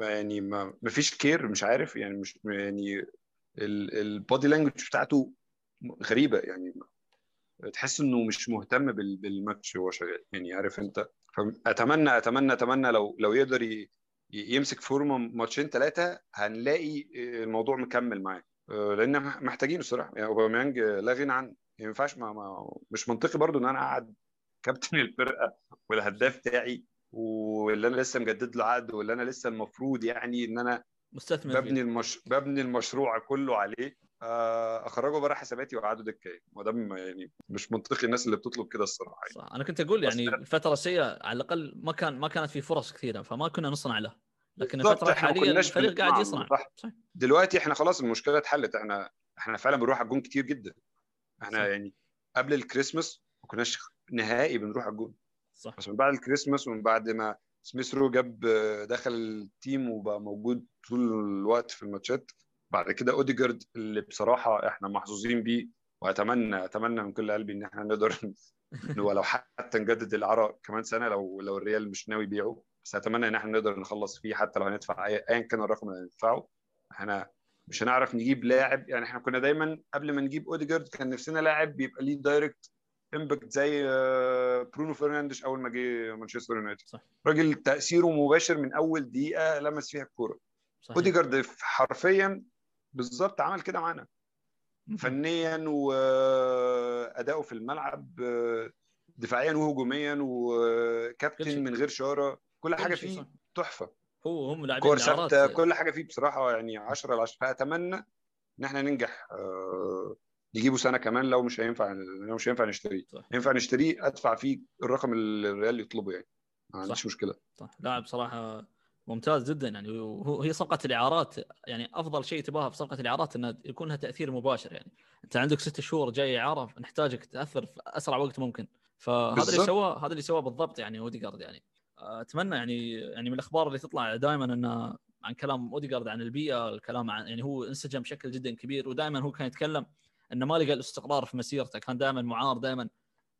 يعني ما ما فيش care مش عارف. يعني مش يعني ال body language بتاعته غريبة. يعني تحس إنه مش مهتم بالماتش وهو شغال يعني عارف أنت؟ فأتمنى أتمنى أتمنى لو لو يقدر يمسك فورمة ماتشين ثلاثة هنلاقي الموضوع مكمل معاه. آه، لأن محتاجين الصراحة. يعني أوباميانج لا غنى عنه. ما ينفعش ما, ما مش منطقي برضو إن أنا أقعد كابتن الفرقة والهداف بتاعي واللي أنا لسه مجدد له عقد واللي أنا لسه المفروض يعني إن أنا مستثمر ببني المش... ببني المشروع كله عليه. آه، أخرجه بره حساباتي واقعده دكه وده يعني مش منطقي الناس اللي بتطلب كده الصراحة يعني. صح أنا كنت أقول يعني الفترة السيئه على الأقل ما كان ما كانت في فرص كثيرة فما كنا نصنع له لكن الفترة الحالية الفريق قاعد يصنع صح. صح. دلوقتي إحنا خلاص المشكلة اتحلت إحنا إحنا فعلا بنروح على الجون كتير جدا إحنا صح. يعني قبل الكريسماس ما كناش نهائي بنروح على الجون صح بس من بعد الكريسماس ومن بعد ما سميث رو جاب دخل ال team وبقى موجود طول الوقت في الماتشات بعد كده أوديجارد اللي بصراحة إحنا محظوظين بيه وأتمنى أتمنى من كل قلبي إن إحنا نقدر ولو حتى نجدد الإعارة كمان سنة لو لو الريال مش ناوي يبيعه. بس أتمنى إن إحنا نقدر نخلص فيه حتى لو هندفع ايا كان الرقم اللي هندفعه. إحنا مش هنعرف نجيب لاعب. يعني إحنا كنا دايما قبل ما نجيب أوديجارد كان نفسنا لاعب بيبقى ليه direct impact زي آه، برونو فرنانديش أول ما جه مانشستر يونايتد. راجل تأثيره مباشر من أول دقيقة لمس فيها الكورة. أوديجارد حرفيا بالظبط عمل كده معانا. فنيا وأداؤه في الملعب دفاعيا وهجوميا وكابتن من غير شارة. كل حاجة فيه تحفة. هو هم لاعبين كور ثابتة كل حاجة فيه بصراحة يعني 10 على 10 فأتمنى إن إحنا ننجح. آه، نجيبه سنة كمان لو مش هينفع لو مش هينفع نشتريه. ينفع نشتريه أدفع فيه الرقم اللي الريال يطلبه يعني. ما عنديش مشكلة. صح. لاعب صراحة ممتاز جدا. يعني وهو- هي صفقة الإعارات يعني أفضل شيء تبغاه في صفقة الإعارات انها يكون لها تأثير مباشر. يعني أنت عندك ست شهور جاي إعارة نحتاجك تأثر في أسرع وقت ممكن. فهذا اللي. سواه هذا اللي سواه بالضبط يعني اوديجارد يعني. أتمنى يعني يعني من الأخبار اللي تطلع دائما إنه عن كلام اوديجارد عن البيئة الكلام عن يعني هو انسجم بشكل جدا كبير. ودائما هو كان يتكلم إنه ما لقى الاستقرار في مسيرته. كان دائما معار دائما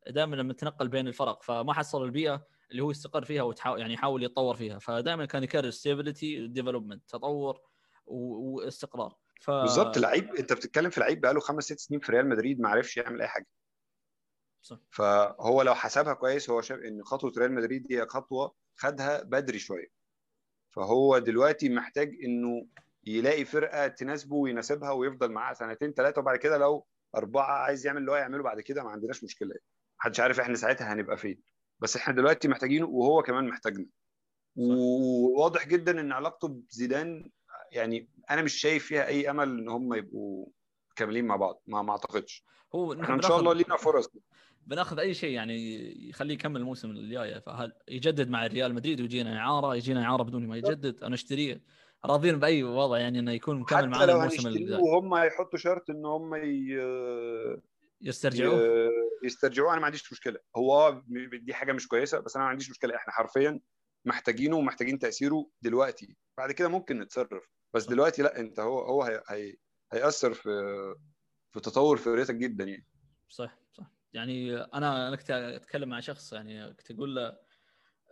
دائما لما تنقل بين الفرق. فما حصل البيئة. اللي هو يستقر فيها وتحاول يعني يحاول يتطور فيها. فدائما كان يكرر stability development تطور واستقرار. ف... بالظبط. لعيب انت بتتكلم في لعيب بقاله خمس ست سنين في ريال مدريد ما عرفش يعمل أي حاجة. صح. فهو لو حسبها كويس هو شاف إن خطوة ريال مدريد هي خطوة خدها بدري شوية. فهو دلوقتي محتاج إنه يلاقي فرقة تناسبه ويناسبها ويفضل معاها سنتين ثلاثة وبعد كده لو أربعة عايز يعمل اللي هو يعمله بعد كده ما عندناش مشكلة. محدش عارف إحنا ساعتها هنبقى فين. بس إحنا دلوقتي محتاجينه وهو كمان محتاجنا. وواضح جدا إن علاقته بزيدان يعني أنا مش شايف فيها أي أمل إن هم يبقوا كاملين مع بعض ما ما أعتقدش. هو إحنا إن شاء الله لينا فرص. بناخذ أي شيء يعني يخليه يكمل الموسم الجاي. فهل يجدد مع ريال مدريد ويجينا اعاره يجينا اعاره بدون ما يجدد. أنا أشتريه. راضين بأي وضع يعني إنه يكون مكمل معنا الموسم هنشتريه الجاي. وهم يحطوا شرط ان هم ي... يسترجعوه؟ يسترجعوه. أنا ما عنديش مشكلة. هو دي حاجة مش كويسة بس أنا ما عنديش مشكلة. إحنا حرفيا محتاجينه ومحتاجين تأثيره دلوقتي. بعد كده ممكن نتصرف. بس دلوقتي لا أنت هو هو هي... هي... هيأثر في في تطور فرقتك جدا يعني. صح صح. يعني أنا أنا كنت أتكلم مع شخص يعني كنت أقول له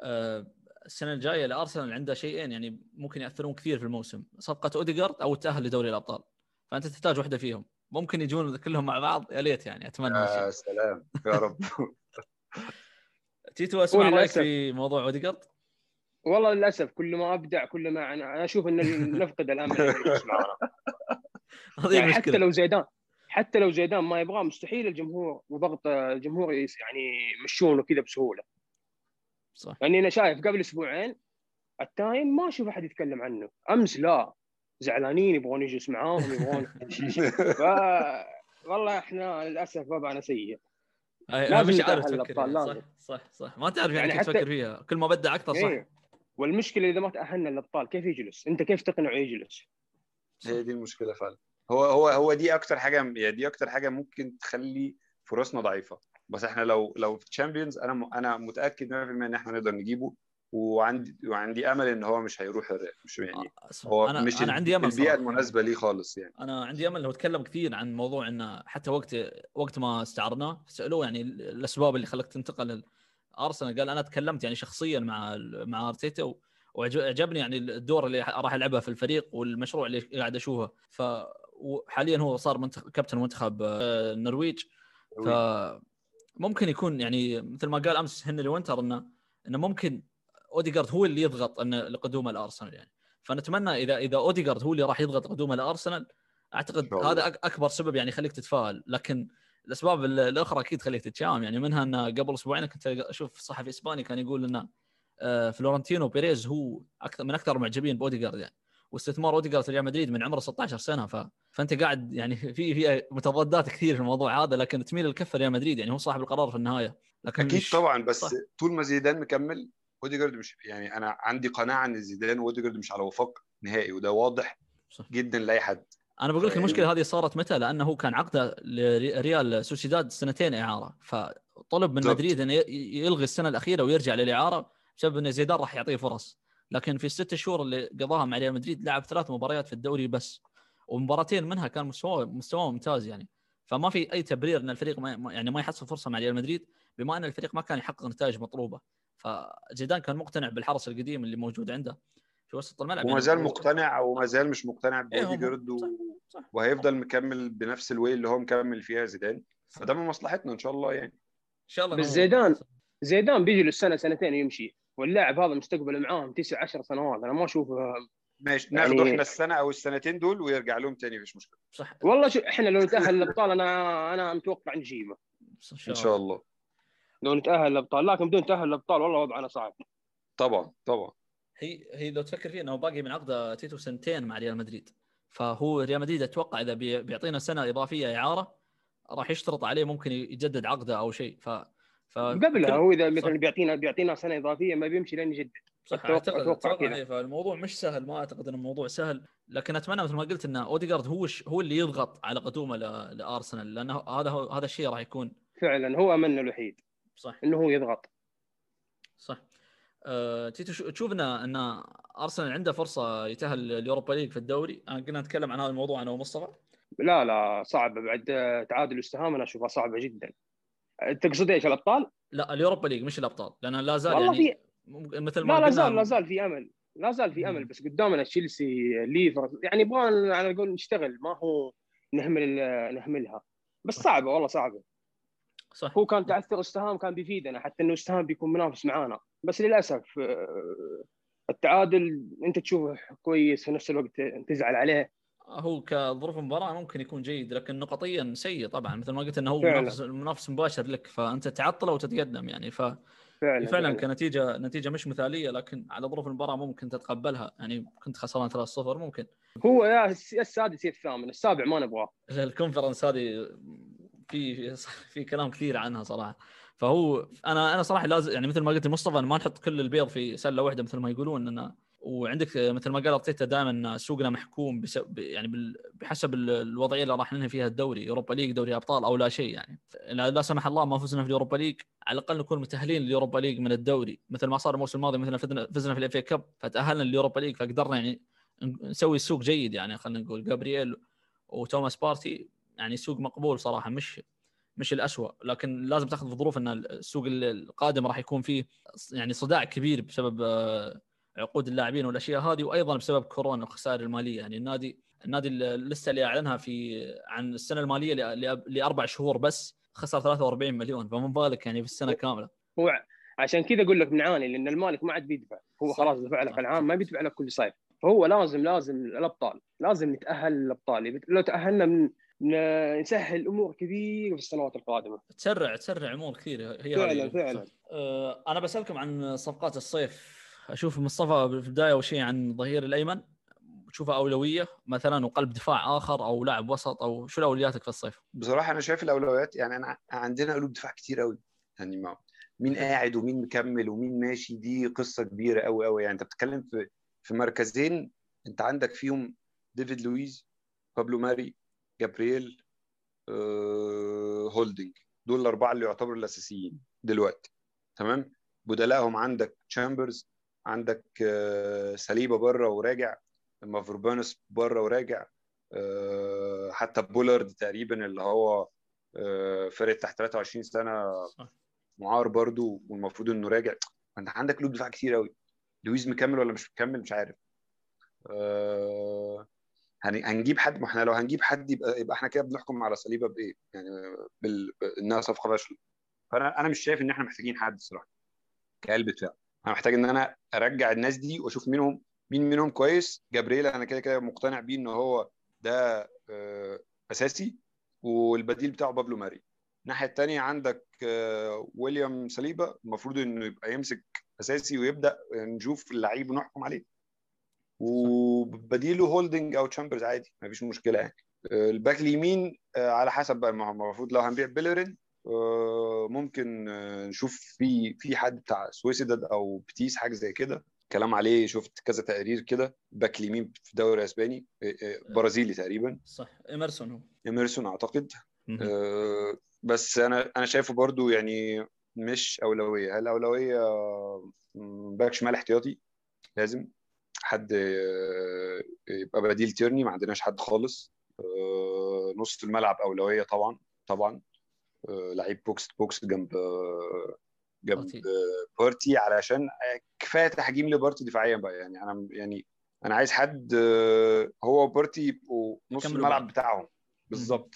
آه، السنة الجاية الارسنال عنده شيئين يعني ممكن يأثرون كثير في الموسم. صفقة أوديجارد أو التاهل لدوري الأبطال. فأنت تحتاج واحدة فيهم. ممكن يجون كلهم مع بعض يا ليت يعني أتمنى يا. سلام يا رب. تيتو أسمع رأيك. في موضوع اوديجارد والله للأسف كل ما أبدع كل ما أنا أنا أشوف إن نفقد هذه يعني حتى لو زيدان حتى لو زيدان ما يبغاه مستحيل الجمهور وضغط الجمهور يعني يمشونه كذا بسهولة. صح. لاني أنا شايف قبل أسبوعين التايم ما أشوف أحد يتكلم عنه. أمس لا. زعلانين يبغون يجلس معاهم يبغون ف... والله إحنا للأسف وضعنا سيء أي- لازم مش عارف تفكر. لازم. صح صح صح ما تعرف يعني, يعني كيف حتى- تفكر فيها كل ما بدع أكثر صح إيه. والمشكلة إذا ما تأهلنا الابطال كيف يجلس؟ أنت كيف تقنعه يجلس؟ هي دي المشكلة فعلا هو هو هو دي أكتر حاجة يعني دي أكتر حاجة ممكن تخلي فرصنا ضعيفة بس إحنا لو لو في تشامبيونز أنا م- أنا متأكد 100% إن إحنا نقدر نجيبه وعندي وعندي أمل إن هو مش هيروح الريال مش يعني أسمع، هو أنا مش أنا عندي أمل البيئة. المناسبة ليه خالص يعني. أنا عندي أمل لو تكلم كثير عن موضوع إنه حتى وقت وقت ما استعرناه سألوه يعني الأسباب اللي خلاك تنتقل أرسنال. قال أنا تكلمت يعني شخصيا مع مع أرتيتا وعجبني يعني الدور اللي راح يلعبه في الفريق والمشروع اللي قاعد أشوفه. ف وحاليا هو صار منتخب كابتن منتخب آه، النرويج. ف ممكن يكون يعني مثل ما قال أمس هنري وينتر إنه إنه ممكن اوديجارد هو اللي يضغط انه لقدوم الأرسنال يعني. فنتمنى إذا إذا اوديجارد هو اللي راح يضغط قدوم الأرسنال أعتقد. هذا أكبر سبب يعني يخليك تتفائل لكن الأسباب ال- الأخرى أكيد تخليك تتشائم يعني منها أن قبل أسبوعين كنت أشوف صحفي إسباني كان يقول أن آه، فلورنتينو بيريز هو أكثر من أكثر معجبين باوديجارد يعني. واستثمار اوديجارد في ريال مدريد من عمره 16 سنة. ف... فأنت قاعد يعني في في متضادات كثير في الموضوع هذا لكن تميل الكفه ريال مدريد يعني. هو صاحب القرار في النهاية. لكن أكيد مش... طبعا بس صح. طول ما زيدان مكمل اوديجارد مش يعني أنا عندي قناعة إن زيدان واوديجارد مش على وفاق نهائي وده واضح صح. جدا لأي حد أنا بقول لك المشكلة هذه صارت متى؟ لأنه هو كان عقده لريال سوسيداد سنتين إعارة فطلب من. مدريد إنه يلغي السنة الأخيرة ويرجع للإعارة بسبب ان زيدان راح يعطيه فرص لكن في الست شهور اللي قضاها مع ريال مدريد لعب ثلاث مباريات في الدوري بس ومباراتين منها كان مستواه مستواه ممتاز يعني فما في أي تبرير إن الفريق ما- يعني ما يحصل فرصة مع ريال مدريد بما إن الفريق ما كان يحقق نتائج مطلوبة فزيدان كان مقتنع بالحرس القديم اللي موجود عنده في وسط الملعب وما يعني زال هو- مقتنع وما زال مش مقتنع إيه صح. وهيفضل مكمل بنفس الواي اللي هو مكمل فيها زيدان. فده من مصلحتنا إن شاء الله يعني. إن شاء الله بس زيدان زيدان بيجي له السنة سنتين ويمشي واللاعب هذا مستقبله معاهم تسع عشر سنوات. أنا ما أشوف ماشي يعني- ناخده إحنا السنة أو السنتين دول ويرجع لهم تاني مفيش مشكلة. صح. والله شو إحنا لو نتاهل الأبطال أنا أنا متوقع نجيبه. إن شاء الله. لو نتأهل الأبطال لكن بدون تأهل الأبطال والله وضعنا صعب. طبعا طبعا. هي هي لو تفكر فيها إنه باقي من عقده تيتو سنتين مع ريال مدريد. فهو ريال مدريد أتوقع إذا بي- بيعطينا سنة إضافية إعارة راح يشترط عليه ممكن يجدد عقده أو شيء. ف ف قبلها هو إذا صح. مثلا بيعطينا بيعطينا سنة إضافية ما بيمشي لين يجدد. صح أتوقع كذا. إيه، فالموضوع مش سهل ما أعتقد ان الموضوع سهل. لكن أتمنى مثل ما قلت ان اوديجارد هو ش- هو اللي يضغط على قدومه ل- لأرسنال لأنه هذا هو هذا الشيء راح يكون فعلا هو املنا الوحيد. صح. إنه هو يضغط. صح. أه تيتو شو- تشوف إن أرسنال عنده فرصة يتأهل اليوروبا ليج في الدوري؟ انا قلنا نتكلم عن هذا الموضوع أنا ومصطفى لا لا صعبه بعد تعادل وست هام أنا أشوفها صعبة جدا. تقصد إيش الأبطال؟ لا اليوروبا ليج مش الأبطال. لأن لا زال والله يعني في مثل ما لا لا زال لا زال في أمل. لا زال في. أمل. بس قدامنا تشيلسي ليفر يعني يبغى على قول نشتغل. ما هو نهمل نهملها. بس. صعبة والله صعبة. صح. هو كان تعثر استهام كان بيفيدنا حتى إنه استهام بيكون منافس معانا. بس للأسف آه، التعادل أنت تشوفه كويس في نفس الوقت تزعل عليه. هو كظروف المباراة ممكن يكون جيد لكن نقطيا سيء طبعا. مثل ما قلت إنه هو. منافس منافس مباشر لك فأنت تعطله وتتقدم يعني. ف فعلا فعلا كنتيجه نتيجة مش مثالية لكن على ظروف المباراة ممكن تتقبلها. يعني كنت خسران 3-0 ممكن. هو يا السادس يا الثامن السابع ما نبغاه. الكونفرنس هذه في في كلام كثير عنها صراحة. فهو أنا أنا صراحة لازم يعني مثل ما قلت لمصطفى ما نحط كل البيض في سلة واحدة مثل ما يقولون. انه وعندك مثل ما قال أرتيتا دائما سوقنا محكوم يعني بحسب ال- الوضعية اللي راح ننهي فيها الدوري اوروبا ليج دوري أبطال أو لا شيء يعني. لا سمح الله ما فزنا في الـ Europa League. على الأقل نكون متأهلين لل Europa League من الدوري. مثل ما صار الموسم الماضي مثلا فزنا في ال FA Cup فتأهلنا لل Europa League فقدرنا يعني نسوي سوق جيد يعني خلينا نقول. جابرييل وتوماس بارتي يعني سوق مقبول صراحة مش مش الأسوأ. لكن لازم تاخذ في ظروف إن السوق القادم راح يكون فيه يعني صداع كبير بسبب آه، عقود اللاعبين والأشياء هذه وأيضا بسبب كورونا والخسائر المالية. يعني النادي النادي اللسته اللي أعلنها في عن السنة المالية لأربع شهور بس خسر 43 مليون. فما بالك يعني في السنة كاملة. هو عشان كذا أقول لك بنعاني لأن المالك ما عاد بيدفع. هو. خلاص دفع. لك العام ما بيدفع لك كل صيف. فهو لازم لازم الأبطال لازم نتأهل للابطال لو تأهلنا من نسهل امور كثير في السنوات القادمة. تسرع تسرع أمور كثير هي فعلا. فعلا. آه، أنا بسألكم عن صفقات الصيف. أشوف مصطفى في البداية أول شيء عن الظهير الأيمن. تشوفها أولوية مثلا وقلب دفاع آخر أو لاعب وسط أو شو أولوياتك في الصيف؟ بصراحة أنا شايف الأولويات يعني أنا عندنا قلوب دفاع كتير قوي يعني ما مين قاعد ومين مكمل ومين ماشي دي قصة كبيرة قوي قوي يعني أنت بتتكلم في في مركزين أنت عندك فيهم ديفيد لويز بابلو ماري جابرييل آه، هولدنج دول الأربعة اللي يعتبروا الأساسيين دلوقتي. تمام؟ بدلائهم عندك تشامبرز عندك آه، سليبه بره وراجع مافروبانوس بره وراجع آه، حتى بالارد تقريبا اللي هو آه، فرق تحت 23 سنة. معار برضو والمفروض إنه راجع. انت عندك قلوب دفاع كتير قوي لويز مكمل ولا مش مكمل؟ مش عارف. هن- هنجيب حد ما إحنا لو هنجيب حد يبقى يبقى إحنا كده بنحكم على صليبة بإيه؟ يعني بال... انها صفقه فاشله فأنا أنا مش شايف إن إحنا محتاجين حد الصراحة كقلب دفاع أنا محتاج إن أنا أرجع الناس دي وأشوف مينهم مين منهم كويس. جابرييل أنا كده كده مقتنع بيه إن هو ده آه، أساسي. والبديل بتاعه بابلو ماري. الناحية الثانية عندك آه، ويليام سليبا المفروض إنه يبقى يمسك أساسي ويبدأ نشوف اللعيب ونحكم عليه. وبديله هولدنج أو تشامبرز عادي مفيش مشكلة يعني. آه، ال back اليمين آه، على حسب بقى ما هو المفروض لو هنبيع بيلرين آه، ممكن نشوف في في حد بتاع سوسيداد أو بيتيس حاجة زي كده. كلام عليه شفت كذا تقرير كده back اليمين في الدوري الاسباني برازيلي تقريبا. صح. ايمرسون هو. إيميرسون أعتقد. بس أنا أنا شايفه برضو يعني مش أولوية. هل أولوية back شمال احتياطي؟ لازم. حد آه، يبقى بديل تيرني ما عندناش حد خالص. آه، نص الملعب أولوية طبعا طبعا. آه، لعيب box box جنب جنب بارتي. بارتي. علشان كفاية تحجيم لبارتي دفاعيا بقى. يعني أنا يعني أنا عايز حد هو وبارتي يبقوا نص الملعب. بتاعهم. بالظبط.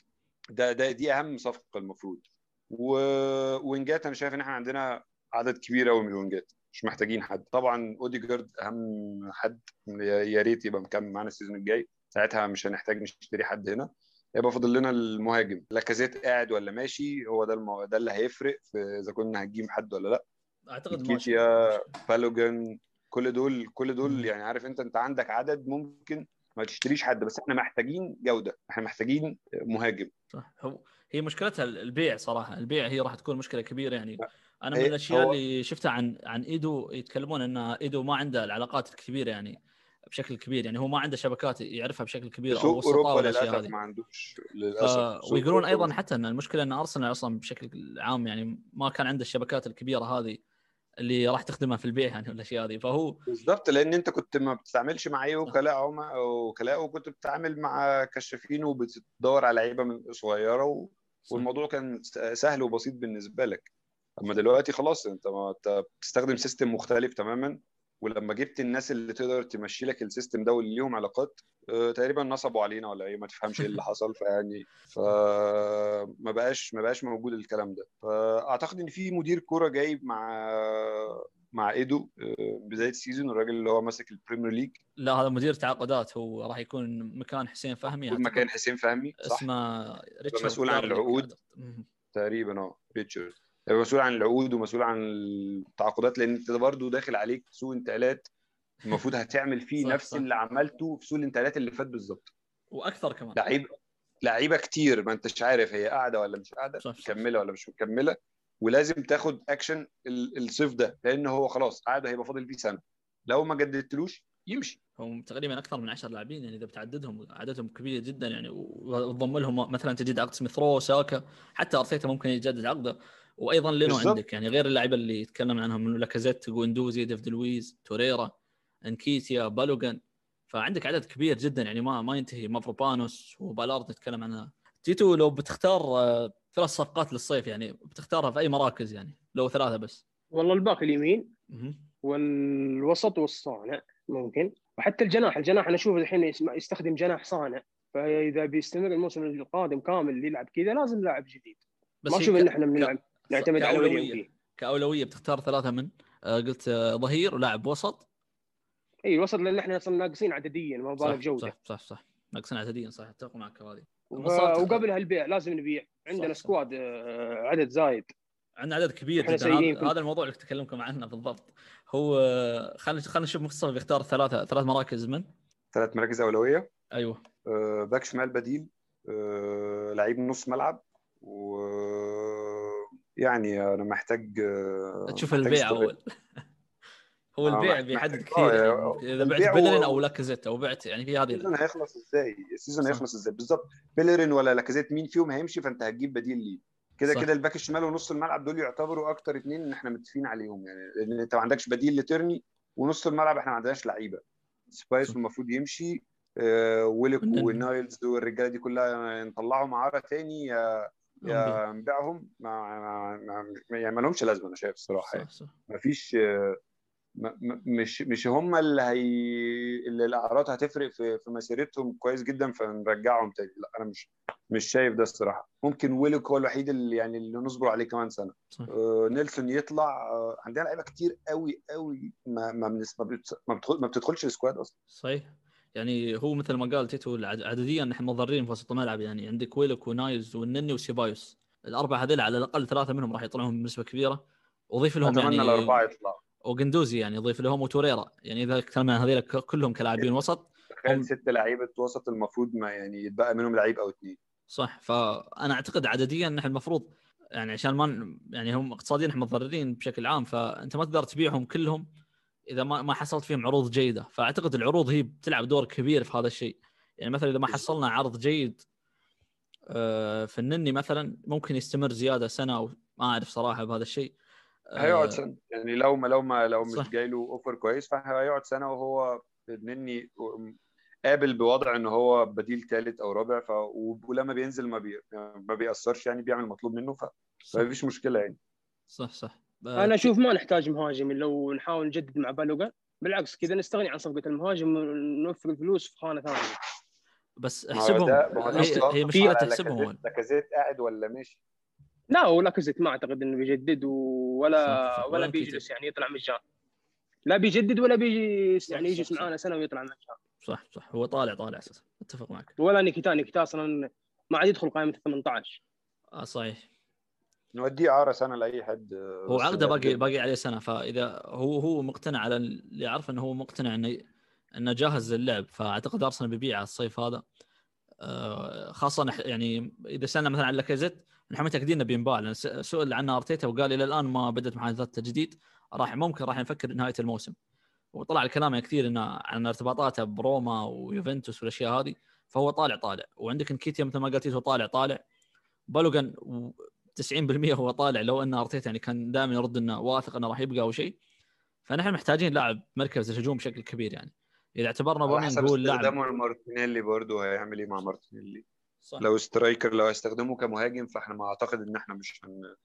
ده ده دي أهم صفقة المفروض. و وينجات أنا شايف إن إحنا عندنا عدد كبير قوي من الوينجات. مش محتاجين حد. طبعا أوديجارد أهم حد. يا ريت يبقى مكمل معانا ال season الجاي. ساعتها مش هنحتاج نشتري حد هنا. يبقى فاضل لنا المهاجم. لاكازيت قاعد ولا ماشي؟ هو ده المو... ده اللي هيفرق في إذا كنا هنجيب حد ولا لأ. أعتقد نكيتيا بالوجن كل دول كل. دول يعني عارف أنت أنت عندك عدد ممكن ما تشتريش حد بس إحنا محتاجين جودة. إحنا محتاجين مهاجم. صح. هو هي مشكلتها البيع صراحة. البيع هي راح تكون مشكلة كبيرة يعني. أنا من إيه، الأشياء هو- اللي شفتها عن عن إيدو يتكلمون إن إيدو ما عنده العلاقات الكبيرة يعني بشكل كبير يعني هو ما عنده شبكات يعرفها بشكل كبير أو وسطاء والأشياء هذه. ما عندوش. للأسف. ويقولون أيضا حتى إن المشكلة إن أرسنال أصلا بشكل عام يعني ما كان عنده الشبكات الكبيرة هذه اللي راح تخدمها في البيع يعني والأشياء هذه. فهو بالظبط لأن أنت كنت ما بتتعاملش مع أي وكلاء وكلاء وكنت بتتعامل مع كشافين وبتدور على لعيبة من صغيرة و... والموضوع كان سهل وبسيط بالنسبة لك. أما دلوقتي خلاص أنت ما أنت بتستخدم system مختلف تماما ولما جبت الناس اللي تقدر تمشي لك ال system ده واللي ليهم علاقات آه، تقريبا نصبوا علينا ولا إيه؟ ما تفهمش إيه اللي حصل فيعني فما بقاش ما بقاش موجود الكلام ده. فأعتقد إن في مدير كورة جاي مع مع إيدو آه، بداية ال season الراجل اللي هو ماسك ال Premier League لا هذا مدير تعاقدات هو راح يكون مكان حسين فهمي. مكان حسين فهمي صح؟ اسمه ريتشارد مسؤول عن العقود. تقريبا آه ريتشارد. مسؤول عن العقود ومسؤول عن التعاقدات لأن أنت برضه داخل عليك سوق انتقالات المفروض هتعمل فيه صح، نفس صح. اللي عملته في سوق الانتقالات اللي فات بالظبط. وأكثر كمان. لعيب لعيبة كتير ما أنتش عارف هي قاعدة ولا مش قاعدة صح، صح. مكملة ولا مش مكملة ولازم تاخد اكشن ال- الصيف ده لأن هو خلاص قاعد هيبقى فاضل فيه سنة. لو ما جددتلوش يمشي. هم تقريبا أكثر من 10 لاعبين يعني إذا بتعددهم عددهم كبير جدا يعني وتضم لهم مثلا تجديد عقد سميث رو ساكا حتى أرتيتا ممكن يجدد عقده. وأيضا لينو بالضبط. عندك يعني غير اللعيبه اللي يتكلم عنهم من لاكازيت جوندوزي ديفيد لويز توريرا انكيتيا بالوغان. فعندك عدد كبير جدا يعني ما ما ينتهي. مافروبانوس وبالارد نتكلم عنها. تيتو لو بتختار آه، ثلاث صفقات للصيف يعني بتختارها في أي مراكز يعني؟ لو ثلاثة بس. والله ال back اليمين. والوسط والصانع ممكن. وحتى الجناح الجناح أنا أشوف الحين يستخدم جناح صانع. فإذا بيستمر الموسم القادم كامل يلعب كذا لازم لاعب جديد. ما هي أشوف ك- إن إحنا بنلعب. نعتمد على كأولوية. ويليام فيه. كأولوية بتختار ثلاثة من آه، قلت آه، ظهير ولاعب وسط. إي الوسط لأن إحنا أصلا ناقصين عدديا ما بالك جودة. صح صح صح. ناقصين عدديا صح أتفق معك هذه. وقبلها البيع لازم نبيع. عندنا صح، صح. squad آه، عدد زايد. عندنا عدد كبير جدا. هذا الموضوع اللي تكلمكم عنه بالضبط. هو خلينا خلينا نشوف مصطفى بيختار ثلاثة ثلاث مراكز من. ثلاث مراكز أولوية. أيوه. back شمال بديل لعيب نص ملعب و يعني أنا محتاج آه، تشوف محتاج البيع استغل- أول هو آه، البيع بيحدد كثير آه، يعني اذا بعت بيلرين أو لاكازيت أو بعت يعني في هذه ال season هيخلص إزاي؟ ال season. هيخلص إزاي؟ بالظبط بيلرين ولا لاكازيت مين فيهم هيمشي فأنت هتجيب بديل ليه كده. كده الباك الشمال ونص الملعب دول يعتبروا أكتر اتنين ان إحنا متفقين عليهم يعني لأن أنت ما عندكش بديل لتيرني ونص الملعب إحنا ما عندناش لعيبة سيبايوس. المفروض يمشي آه، ويلوك. ونايلز والرجالة دي كلها نطلعهم عارة تاني يا يا نبيعهم ما ما ما يعني ما لهمش لازمة أنا شايف الصراحة يعني. صح. صح ما فيش م- مش مش هم اللي هي اللي الأعراض هتفرق في في مسيرتهم كويس جدا فنرجعهم تاني. لا أنا مش مش شايف ده الصراحة. ممكن ويلوك هو الوحيد اللي يعني اللي نصبر عليه كمان سنة. صح. آه نيلسون يطلع آه عندنا لعيبة كتير قوي قوي ما ما ما بتدخل- ما بتدخلش ال squad أصلا. صحيح. يعني هو مثل ما قال تيتو عدديا نحن مضرين في وسط الملعب. يعني عندك ويلوك ونايلز والنني وسيبايوس. الأربعة هذيل على الأقل ثلاثة منهم راح يطلعون بنسبة كبيرة. وضيف لهم أتمنى يعني الأربعة يطلعوا. وقندوزي يعني يضيف لهم وتوريرا. يعني إذا تكلمنا عن هذيل ك- كلهم كلاعبين وسط هم- تخيل ست لعيبة وسط المفروض ما يعني يتبقى منهم لعيب أو اثنين صح. فأنا أعتقد عدديا نحن المفروض يعني عشان ما يعني هم اقتصاديا إحنا متضررين بشكل عام فأنت ما تقدر تبيعهم كلهم إذا ما ما حصلت فيهم عروض جيدة. فأعتقد العروض هي بتلعب دور كبير في هذا الشيء. يعني مثلا إذا ما حصلنا عرض جيد آه، في النني مثلا ممكن يستمر زيادة سنة أو ما أعرف صراحة بهذا الشيء. آه، هيقعد سنة. يعني لو ما لو ما لو. مش جاي له offer كويس فهيقعد سنة والنني قابل بوضع إن هو بديل ثالث أو رابع ف... ولما بينزل ما بي... ما بيأثرش يعني بيعمل المطلوب منه ف... فمفيش مشكلة يعني. صح, صح. أنا أشوف ما نحتاج مهاجم لو نحاول نجدد مع بالوغان. بالعكس كذا نستغني عن صفقة المهاجم ونوفر الفلوس في خانة ثانية. بس هو احسبهم. هو هي, هي مشكله تحسبهم لاكازيت- قاعد ولا ماشي لا ولا كزت ما أعتقد إنه بيجدد ولا صح،. ولا بيجلس يعني يطلع مجان لا بيجدد ولا بيجي يعني يجلس. معانا سنة ويطلع مجان صح صح. هو طالع طالع أساسا. أتفق معك. ولا نيكيتا نيكيتا أصلا ما عاد يدخل قائمة ال 18 آه صحيح. نوديه عارة سنة لأي حد هو بس عقده باقي. باقي عليه سنة فإذا هو هو مقتنع على اللي اعرف إنه هو مقتنع إنه إنه جاهز للعب. فأعتقد أرسنال بيبيعه الصيف هذا. آه، خاصة يعني إذا سألنا مثلا عن لاكازيت نحن متاكدين انه بينباع لأن سئل عنه أرتيتا وقال إلى الآن ما بدأت محادثات تجديد راح ممكن راح نفكر نهاية الموسم. وطلع الكلام كثير إنه عن ارتباطاته بروما ويوفنتوس والأشياء هذه. فهو طالع طالع. وعندك انكيتيا مثل ما قلت هو طالع طالع. بالوغان 90% هو طالع لو ان أرتيتا يعني كان دائما يرد إنه واثق إنه راح يبقى أو شيء. فنحن محتاجين لاعب مركز الهجوم بشكل كبير يعني. إذا اعتبرنا حسب هو اللاعب استخدامه لمارتينيلي برضه هيعمل إيه مع مارتينيلي. صح. لو striker لو هيستخدمه كمهاجم فإحنا ما أعتقد إن إحنا مش هن...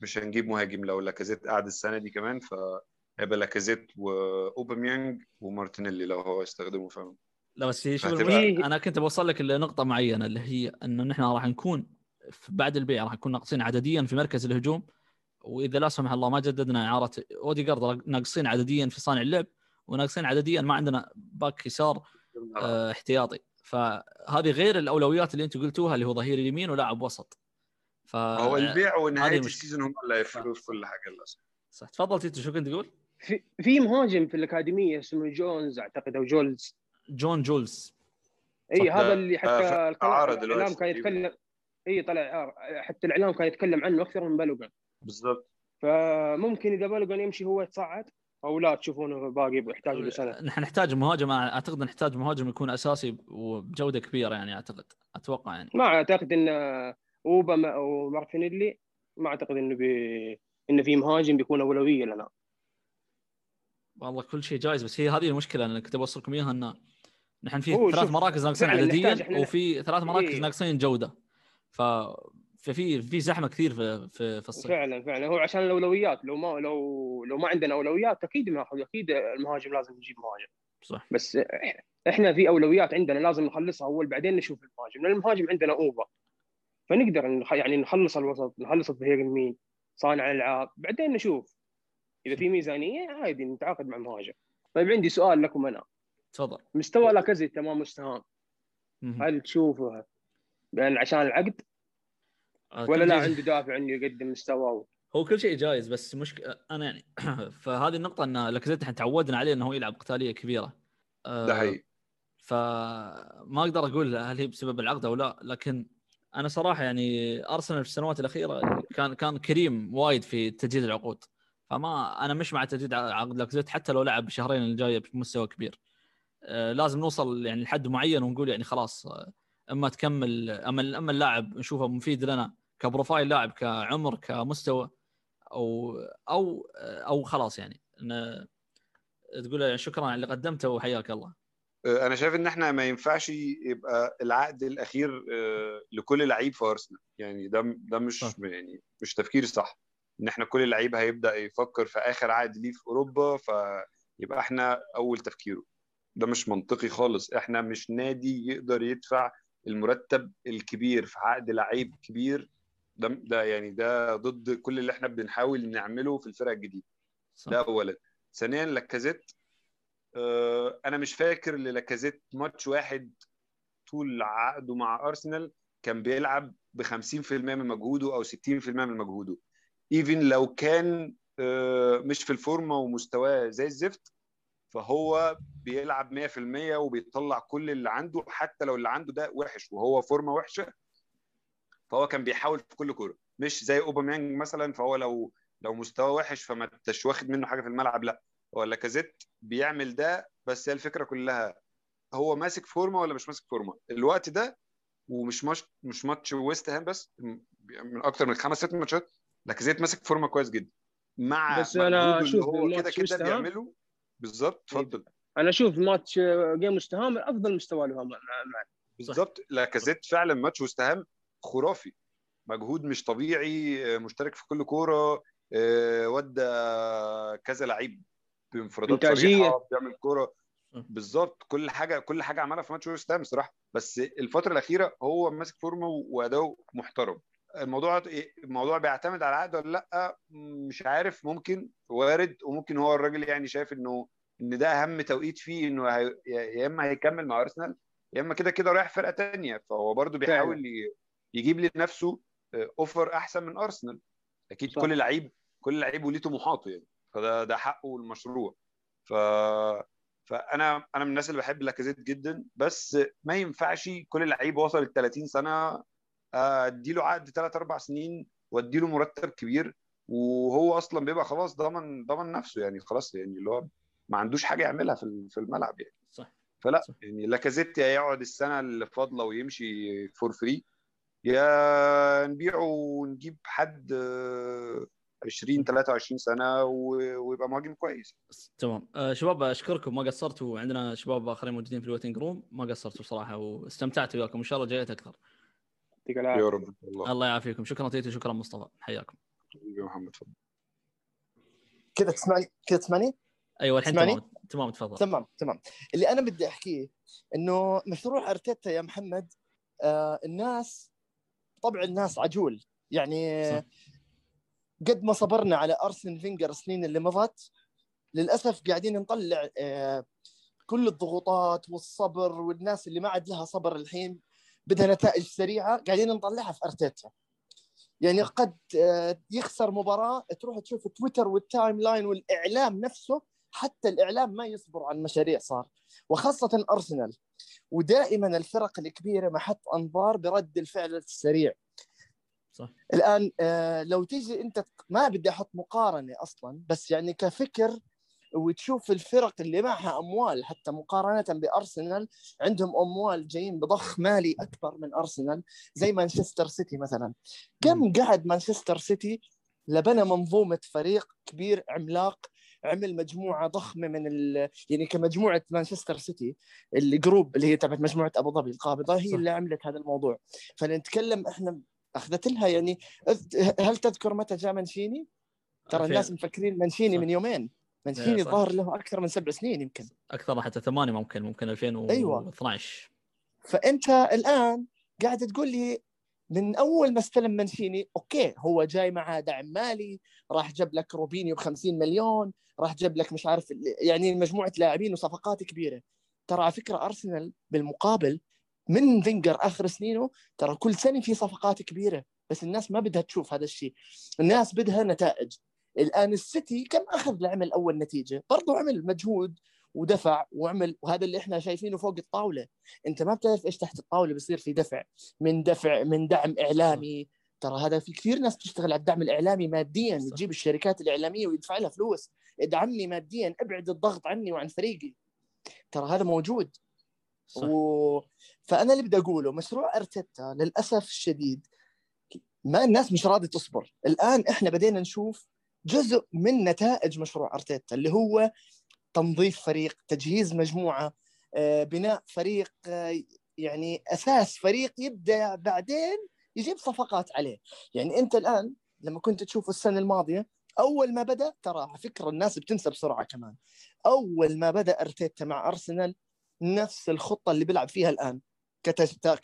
مش هنجيب مهاجم. لو لاكازيت قعد السنة دي كمان فهيبقى لاكازيت وأوباميانج ومارتينيلي لو هو هيستخدمه فاهم؟ لا بس شوف أنا كنت بوصل لك لنقطة معينة اللي هي إنه نحن راح نكون بعد البيع راح نكون ناقصين عدديا في مركز الهجوم وإذا لا سمح الله ما جددنا إعارة اوديجارد ناقصين عدديا في صانع اللعب وناقصين عدديا ما عندنا باك يسار آه، احتياطي فهذه غير الأولويات اللي أنتم قلتوها اللي هو ظهير اليمين ولاعب وسط ف هو البيع ونهاية. ال season هم اللي في كل حاجة للأسف صح تفضل تيتو شو كنت تقول؟ في, في مهاجم في الأكاديمية اسمه جونز أعتقد أو جولز جون جولز إي. هذا اللي حتى آه، الكلام- دلوقتي الاعلام كان. يتكلم إي طلع إعارة. حتى الإعلام كان يتكلم عنه أكثر من بالوغان. بالظبط فممكن إذا بالوغان يمشي هو يتصعد أو لا تشوفونه باقي يحتاج له سنة. نحن نحتاج مهاجم أنا أعتقد نحتاج مهاجم يكون أساسي وبجودة كبيرة يعني أعتقد أتوقع يعني. ما أعتقد إن أوباميانج أو مارتينيلي ما أعتقد إنه بي... إنه في مهاجم بيكون أولوية لنا. والله كل شيء جايز بس هي هذه المشكلة أنا كنت بوصلكم إياها إن نحن في ثلاث مراكز ناقصين عدديا وفي ثلاث مراكز إيه. ناقصين جودة. ف ففي في زحمة كثير في في, في الصيف. فعلا فعلا. هو عشان الأولويات لو ما لو لو ما عندنا أولويات أكيد ناخذ أكيد المهاجم لازم نجيب مهاجم. صح. بس إحنا في أولويات عندنا لازم نخلصها أول بعدين نشوف المهاجم. لأن المهاجم عندنا اوفا فنقدر. يعني نخلص الوسط نخلص الظهير اليمين صانع العاب بعدين نشوف. إذا في ميزانية عادي نتعاقد مع مهاجم طيب عندي سؤال لكم أنا. تفضل. مستوى لاكازيت تمام مستهان. هل تشوفه؟ عشان العقد؟ آه، ولا لا عنده دافع إنه يقدم مستوى هو كل شيء جايز بس مشكله أنا يعني فهذه النقطة إن لاكازيت إحنا تعودنا عليه إنه هو يلعب قتالية كبيرة. آه، ده حقيقي. فما أقدر أقول هل هي بسبب العقد أو لا لكن أنا صراحة يعني أرسنال في السنوات الأخيرة كان كان كريم وايد في تجديد العقود. فما أنا مش مع تجديد عقد لاكازيت حتى لو لعب الشهرين الجاية بمستوى كبير. آه، لازم نوصل يعني لحد معين ونقول يعني خلاص أما تكمل أما أما اللاعب نشوفه مفيد لنا كبروفايل لاعب كعمر كمستوى أو أو أو خلاص يعني. تقول له شكرا على اللي قدمته وحياك الله. آه، أنا شايف إن إحنا ما ينفعش يبقى العقد الأخير آه، لكل لعيب في أرسنال. يعني ده ده مش صح. يعني مش تفكير صح إن إحنا كل لعيب هيبدأ يفكر في آخر عقد ليه في أوروبا فيبقى إحنا أول تفكيره. ده مش منطقي خالص. إحنا مش نادي يقدر يدفع المرتب الكبير في عقد لعيب كبير ده ده يعني ده ضد كل اللي إحنا بنحاول نعمله في الفرقه الجديدة. صح. ده اولا. ثانيا لاكازيت آه، أنا مش فاكر للاكازيت ماتش واحد طول عقده مع أرسنال كان بيلعب ب 50% من مجهوده أو 60% من مجهوده. إيفن لو كان آه، مش في الفورمة ومستواه زي الزفت فهو بيلعب 100% وبيطلع كل اللي عنده حتى لو اللي عنده ده وحش وهو فورمة وحشة فهو كان بيحاول في كل كورة. مش زي أوباميانج مثلا فهو لو لو مستواه وحش فما انتش واخد منه حاجة في الملعب لا. هو لاكازيت بيعمل ده بس هي الفكرة كلها هو ماسك form ة ولا مش ماسك فورمة؟ الوقت ده ومش ماتش مش ماتش ويست هام بس من أكتر من خمس ست ماتشات لاكازيت ماسك فورمة كويس جدا. مع بس اللي أشوف هو كده كده بيعمله بالظبط اتفضل أنا أشوف ماتش game ويست هام أفضل مستوى له مع مع- بالظبط لاكازيت فعلا ماتش ويست هام خرافي. مجهود مش طبيعي آه، مشترك في كل كورة آه، ودى كذا لعيب بانفرادات. صريحة بيعمل كورة. بالظبط كل حاجة كل حاجة عملها في ماتش وست هام صراحة. بس الفترة الأخيرة هو ماسك فورمة وأداؤه محترم. الموضوع الموضوع بيعتمد على العقد ولا لأ؟ مش عارف ممكن وارد وممكن هو الراجل يعني شايف إنه إن ده أهم توقيت فيه إنه هي... يا إما هيكمل مع أرسنال يا إما كده كده رايح فرقة تانية. فهو برضو بيحاول يجيب لنفسه offer أحسن من أرسنال. أكيد صح. كل لعيب كل لعيب وليه طموحاته يعني. فده ده حقه المشروع ف فأنا أنا من الناس اللي بحب لاكازيت جدا بس ما ينفعش كل لعيب وصل ال 30 سنة آه، أديله عقد ثلاث أربع سنين وأديله مرتب كبير وهو أصلا بيبقى خلاص ضمن ضمن نفسه يعني خلاص يعني اللي هو ما عندوش حاجة يعملها في في الملعب يعني. صح. فلا صح. يعني لاكازيت يا يقعد السنة اللي فاضلة ويمشي for free يا نبيعه ونجيب حد آه، 20 23 سنة ويبقى مهاجم كويس. تمام. آه شباب أشكركم. ما قصرتوا. وعندنا شباب آخرين موجودين في ال waiting room. ما قصرتوا صراحة واستمتعت وياكم. إن شاء الله جايت أكثر. يعطيك العافية. يا رب الله. الله يعافيكم. شكرا تيتو شكرا مصطفى. حياكم. حبيبي محمد تفضل. كذا تسمعني؟ كذا تسمعني؟ أيوه الحين؟ تمام تمام تفضل. تمام تمام. اللي أنا بدي أحكيه إنه مشروع أرتيتا يا محمد آه الناس طبع الناس عجول. يعني صح. قد ما صبرنا على أرسين فينجر السنين اللي مضت للأسف قاعدين نطلع آه كل الضغوطات والصبر والناس اللي ما عاد لها صبر الحين. بدها نتائج سريعة قاعدين نطلعها في أرتيتا. يعني قد آه، يخسر مباراة تروح تشوف تويتر وال timeline والإعلام نفسه حتى الإعلام ما يصبر عن مشاريع صار. وخاصة أرسنال. ودائما الفرق الكبيرة محط أنظار برد الفعل السريع. صح. الآن آه، لو تيجي أنت ما بدي أحط مقارنة أصلا بس يعني كفكر وتشوف الفرق اللي معها أموال حتى مقارنة بأرسنال عندهم أموال جايين بضخ مالي أكبر من أرسنال زي مانشستر سيتي مثلا كم قعد مانشستر سيتي لبنى منظومة فريق كبير عملاق عمل مجموعة ضخمة من ال... يعني كمجموعة مانشستر سيتي الجروب اللي هي تبعت مجموعة أبو ظبي القابضة هي صح. اللي عملت هذا الموضوع فنتكلم إحنا أخذت لها يعني هل تذكر متى جاء منشيني؟ ترى الناس مفكرين منشيني صح. من يومين منشيني صح. ظهر له أكثر من سبع سنين يمكن. أكثر حتى ثمانية ممكن ممكن 2012 فأنت الآن قاعد تقول لي من أول ما استلم مانشيني okay هو جاي معاه دعم مالي راح جاب لك روبينيو ب 50 مليون راح جاب لك مش عارف يعني مجموعة لاعبين وصفقات كبيرة. ترى على فكرة أرسنال بالمقابل من فينجر آخر سنينه ترى كل سنة في صفقات كبيرة بس الناس ما بدها تشوف هذا الشيء. الناس بدها نتائج. الآن السيتي كم آخذ لعمل اول نتيجة برضو عمل مجهود ودفع وعمل وهذا اللي إحنا شايفينه فوق الطاولة. أنت ما بتعرف إيش تحت الطاولة بيصير في دفع من دفع من دعم إعلامي. ترى هذا في كثير ناس بتشتغل على الدعم الإعلامي ماديا صح. تجيب الشركات الإعلامية ويدفع لها فلوس. ادعمني ماديا ابعد الضغط عني وعن فريقي. ترى هذا موجود. صح. و... فأنا اللي بدي أقوله مشروع أرتيتا للأسف الشديد ما الناس مش راضية تصبر. الآن إحنا بدينا نشوف جزء من نتائج مشروع أرتيتا اللي هو تنظيف فريق تجهيز مجموعة آه، بناء فريق آه، يعني أساس فريق يبدأ بعدين يجيب صفقات عليه. يعني أنت الآن لما كنت تشوف السنة الماضية أول ما بدأ ترى على فكره الناس بتنسى بسرعة كمان. أول ما بدأ أرتيتا مع أرسنال نفس الخطة اللي بيلعب فيها الآن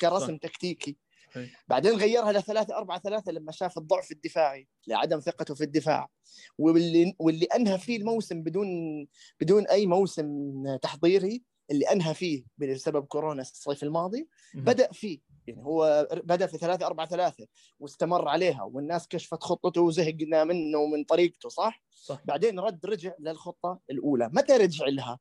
كرسم تكتيكي. بعدين غيرها لثلاثة أربعة ثلاثة لما شاف الضعف الدفاعي لعدم ثقته في الدفاع. واللي واللي أنهى فيه الموسم بدون بدون أي موسم تحضيري اللي أنهى فيه بسبب كورونا الصيف الماضي. بدأ فيه. يعني هو بدأ في ثلاثة أربعة ثلاثة واستمر عليها والناس كشفت خطته وزهقنا منه ومن طريقته صح؟ صح. بعدين رد رجع للخطة الأولى. متى رجع لها؟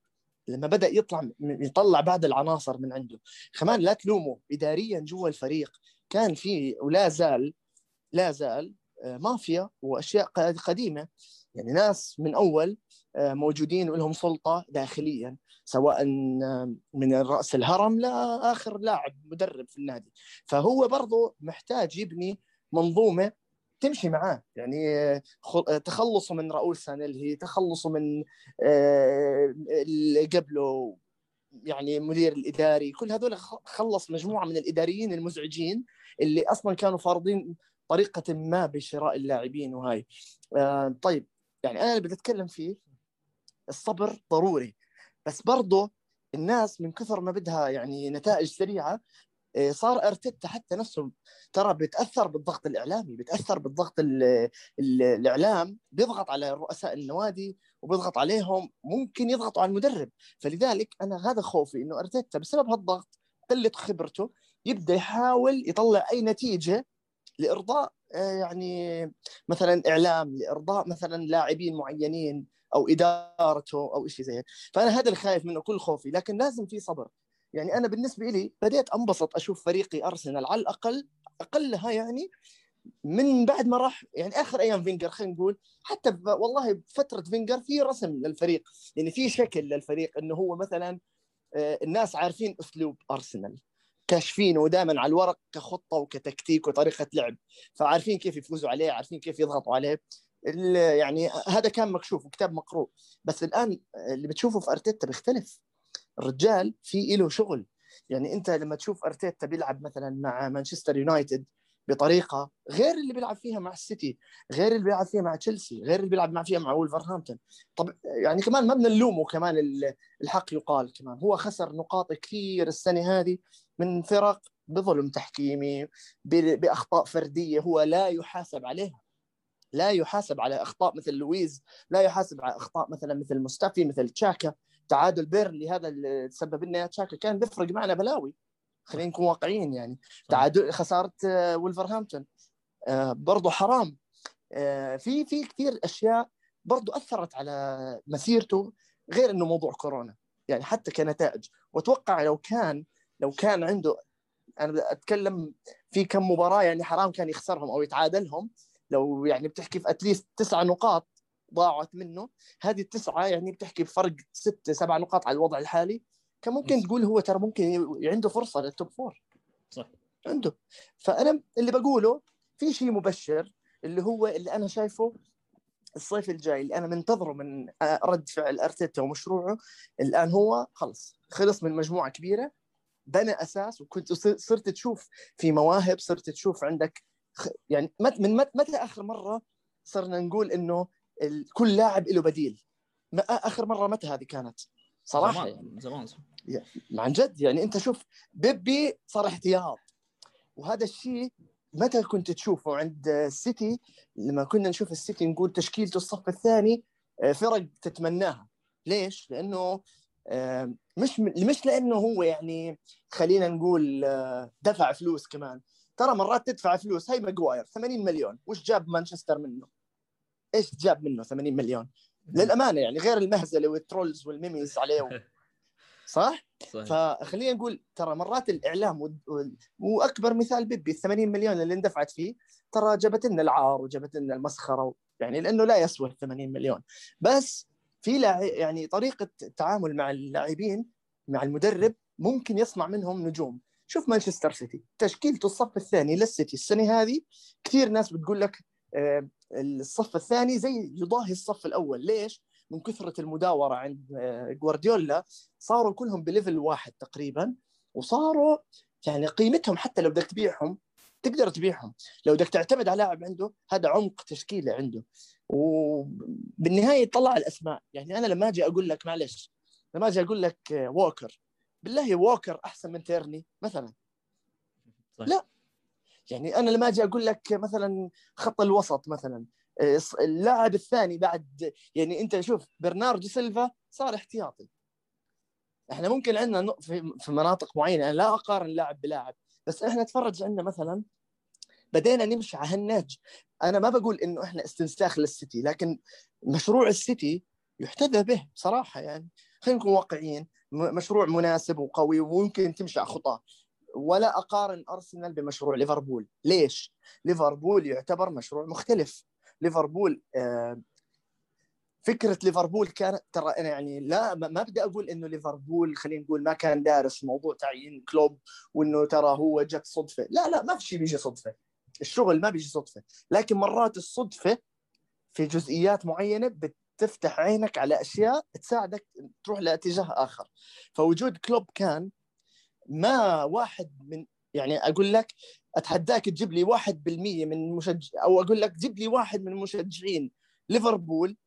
لما بدأ يطلع يطلع بعض العناصر من عنده. كمان لا تلومه. اداريا جوا الفريق كان في ولا زال لا زال آه، مافيا وأشياء قديمة. يعني ناس من أول آه، موجودين ولهم سلطة داخليا سواء آه، من رأس الهرم لاخر لاعب مدرب في النادي. فهو برضه محتاج يبني منظومة تمشي معاه. يعني تخلصه من راؤول سانيلهي تخلصه من اللي قبله يعني المدير الإداري كل هذول خلص مجموعة من الإداريين المزعجين اللي أصلا كانوا فارضين طريقة ما بشراء اللاعبين وهاي. آه طيب يعني أنا اللي بدي أتكلم فيه الصبر ضروري بس برضه الناس من كثر ما بدها يعني نتائج سريعة آه، صار أرتيتا حتى نفسه ترى بيتأثر بالضغط الإعلامي بيتأثر بالضغط ال ال الإعلام بيضغط على رؤساء النوادي وبيضغط عليهم ممكن يضغطوا على المدرب. فلذلك أنا هذا خوفي إنه أرتيتا بسبب هالضغط قله خبرته يبدأ يحاول يطلع أي نتيجة لإرضاء آه، يعني مثلا إعلام لإرضاء مثلا لاعبين معينين أو إدارته أو شيء زي هيك. فأنا هذا اللي خايف منه كل خوفي. لكن لازم في صبر. يعني أنا بالنسبة لي بديت أنبسط أشوف فريقي أرسنال على الأقل أقلها يعني من بعد ما راح يعني آخر أيام فينجر خلينا نقول حتى والله بفترة فينجر في رسم للفريق يعني في شكل للفريق إنه هو مثلا آه، الناس عارفين أسلوب أرسنال كاشفينه ودائما على الورق كخطة وكتكتيك وطريقة لعب فعارفين كيف يفوزوا عليه عارفين كيف يضغطوا عليه. يعني هذا كان مكشوف وكتاب مقروء. بس الآن اللي بتشوفه في أرتيتا بيختلف. الرجال في له شغل. يعني أنت لما تشوف أرتيتا بيلعب مثلا مع مانشستر يونايتد بطريقة غير اللي بيلعب فيها مع السيتي غير اللي بيلعب فيها مع تشيلسي غير اللي بيلعب مع فيها مع ولفرهامبتون طب يعني كمان ما بدنا نلومه كمان ال- الحق يقال كمان. هو خسر نقاط كثير السنة هذه من فرق بظلم تحكيمي بأخطاء فردية هو لا يحاسب عليها. لا يحاسب على أخطاء مثل لويز لا يحاسب على أخطاء مثلا مثل مستافي مثل تشاكا. تعادل بيرنلي هذا اللي سبب لنا تشاكا كان بيفرق معنا بلاوي. خلينا نكون واقعيين يعني. تعادل خسارة آه، ولفرهامبتون آه، برضو حرام. آه، في في كثير أشياء برضو أثرت على مسيرته غير إنه موضوع كورونا. يعني حتى كنتائج. وأتوقع لو كان لو كان عنده أنا أتكلم في كم مباراة يعني حرام كان يخسرهم أو يتعادلهم. لو يعني بتحكي في اتليست تسع نقاط ضاعت منه هذه التسعة يعني بتحكي بفرق ست سبع نقاط على الوضع الحالي. كان ممكن بس. تقول هو ترى ممكن عنده فرصة لل top four صح. عنده. فأنا اللي بقوله في شيء مبشر اللي هو اللي أنا شايفه الصيف الجاي اللي أنا منتظره من رد فعل أرتيتا ومشروعه الآن هو خلص خلص من مجموعة كبيرة بنى أساس وكنت صرت تشوف في مواهب صرت تشوف عندك يعني من مت- متى آخر مرة صرنا نقول إنه كل لاعب له بديل؟ ما آخر مرة متى هذه كانت؟ صراحة يعني. زمان زمان. عن جد يعني أنت شوف بيبي صار احتياط وهذا الشيء متى كنت تشوفه عند السيتي لما كنا نشوف السيتي نقول تشكيلته الصف الثاني آه، فرق تتمناها ليش؟ لأنه آه، مش مش لأنه هو يعني خلينا نقول آه، دفع فلوس كمان ترى مرات تدفع فلوس هي ماجواير 80 مليون وش جاب مانشستر منه؟ إيش جاب منه 80 مليون؟ للأمانة يعني غير المهزلة وال trolls وال memes عليه. صح؟ صحيح فخلينا نقول ترى مرات الإعلام وال- وال- وأكبر مثال بيبي ال 80 مليون اللي اندفعت فيه ترى جابت لنا العار وجابت لنا المسخرة و- يعني لأنه لا يسوى ال 80 مليون بس في لاعب يعني طريقة التعامل مع اللاعبين مع المدرب ممكن يصنع منهم نجوم شوف مانشستر سيتي تشكيلته الصف الثاني للسيتي السنة هذه كثير ناس بتقول لك آه، الصف الثاني زي يضاهي الصف الأول ليش؟ من كثرة المداورة عند آه، جوارديولا صاروا كلهم ب level واحد تقريبا وصاروا يعني قيمتهم حتى لو بدك تبيعهم تقدر تبيعهم. لو بدك تعتمد على لاعب عنده هذا عمق تشكيلة عنده. وبالنهاية طلع الأسماء. يعني أنا لما أجي أقول لك معلش لما أجي أقول لك آه، ووكر بالله ووكر أحسن من تيرني مثلا. صحيح. لا. يعني أنا لما أجي أقول لك مثلا خط الوسط مثلا اللاعب الثاني بعد يعني انت شوف برناردو سيلفا صار احتياطي. إحنا ممكن عندنا في مناطق معينة أنا لا أقارن لاعب بلاعب بس إحنا تفرج عندنا مثلا بدينا نمشي على هالنهج. أنا ما بقول إنه إحنا استنساخ للسيتي لكن مشروع السيتي يحتذى به بصراحة يعني. خلينا نكون واقعيين مشروع مناسب وقوي وممكن تمشي على خطاه ولا أقارن أرسنال بمشروع ليفربول. ليش؟ ليفربول يعتبر مشروع مختلف. ليفربول آه، فكرة ليفربول كانت ترى أنا يعني لا ما ما بدي أقول إنه ليفربول خلينا نقول ما كان دارس موضوع تعيين كلوب وإنه ترى هو جت صدفة. لا لا ما في شيء بيجي صدفة. الشغل ما بيجي صدفة. لكن مرات الصدفة في جزئيات معينة بتفتح عينك على أشياء تساعدك تروح لاتجاه آخر. فوجود كلوب كان ما واحد من يعني أقول لك أتحداك تجيب لي واحد بالمية من مشجع أو أقول لك جيب لي واحد من مشجعين ليفربول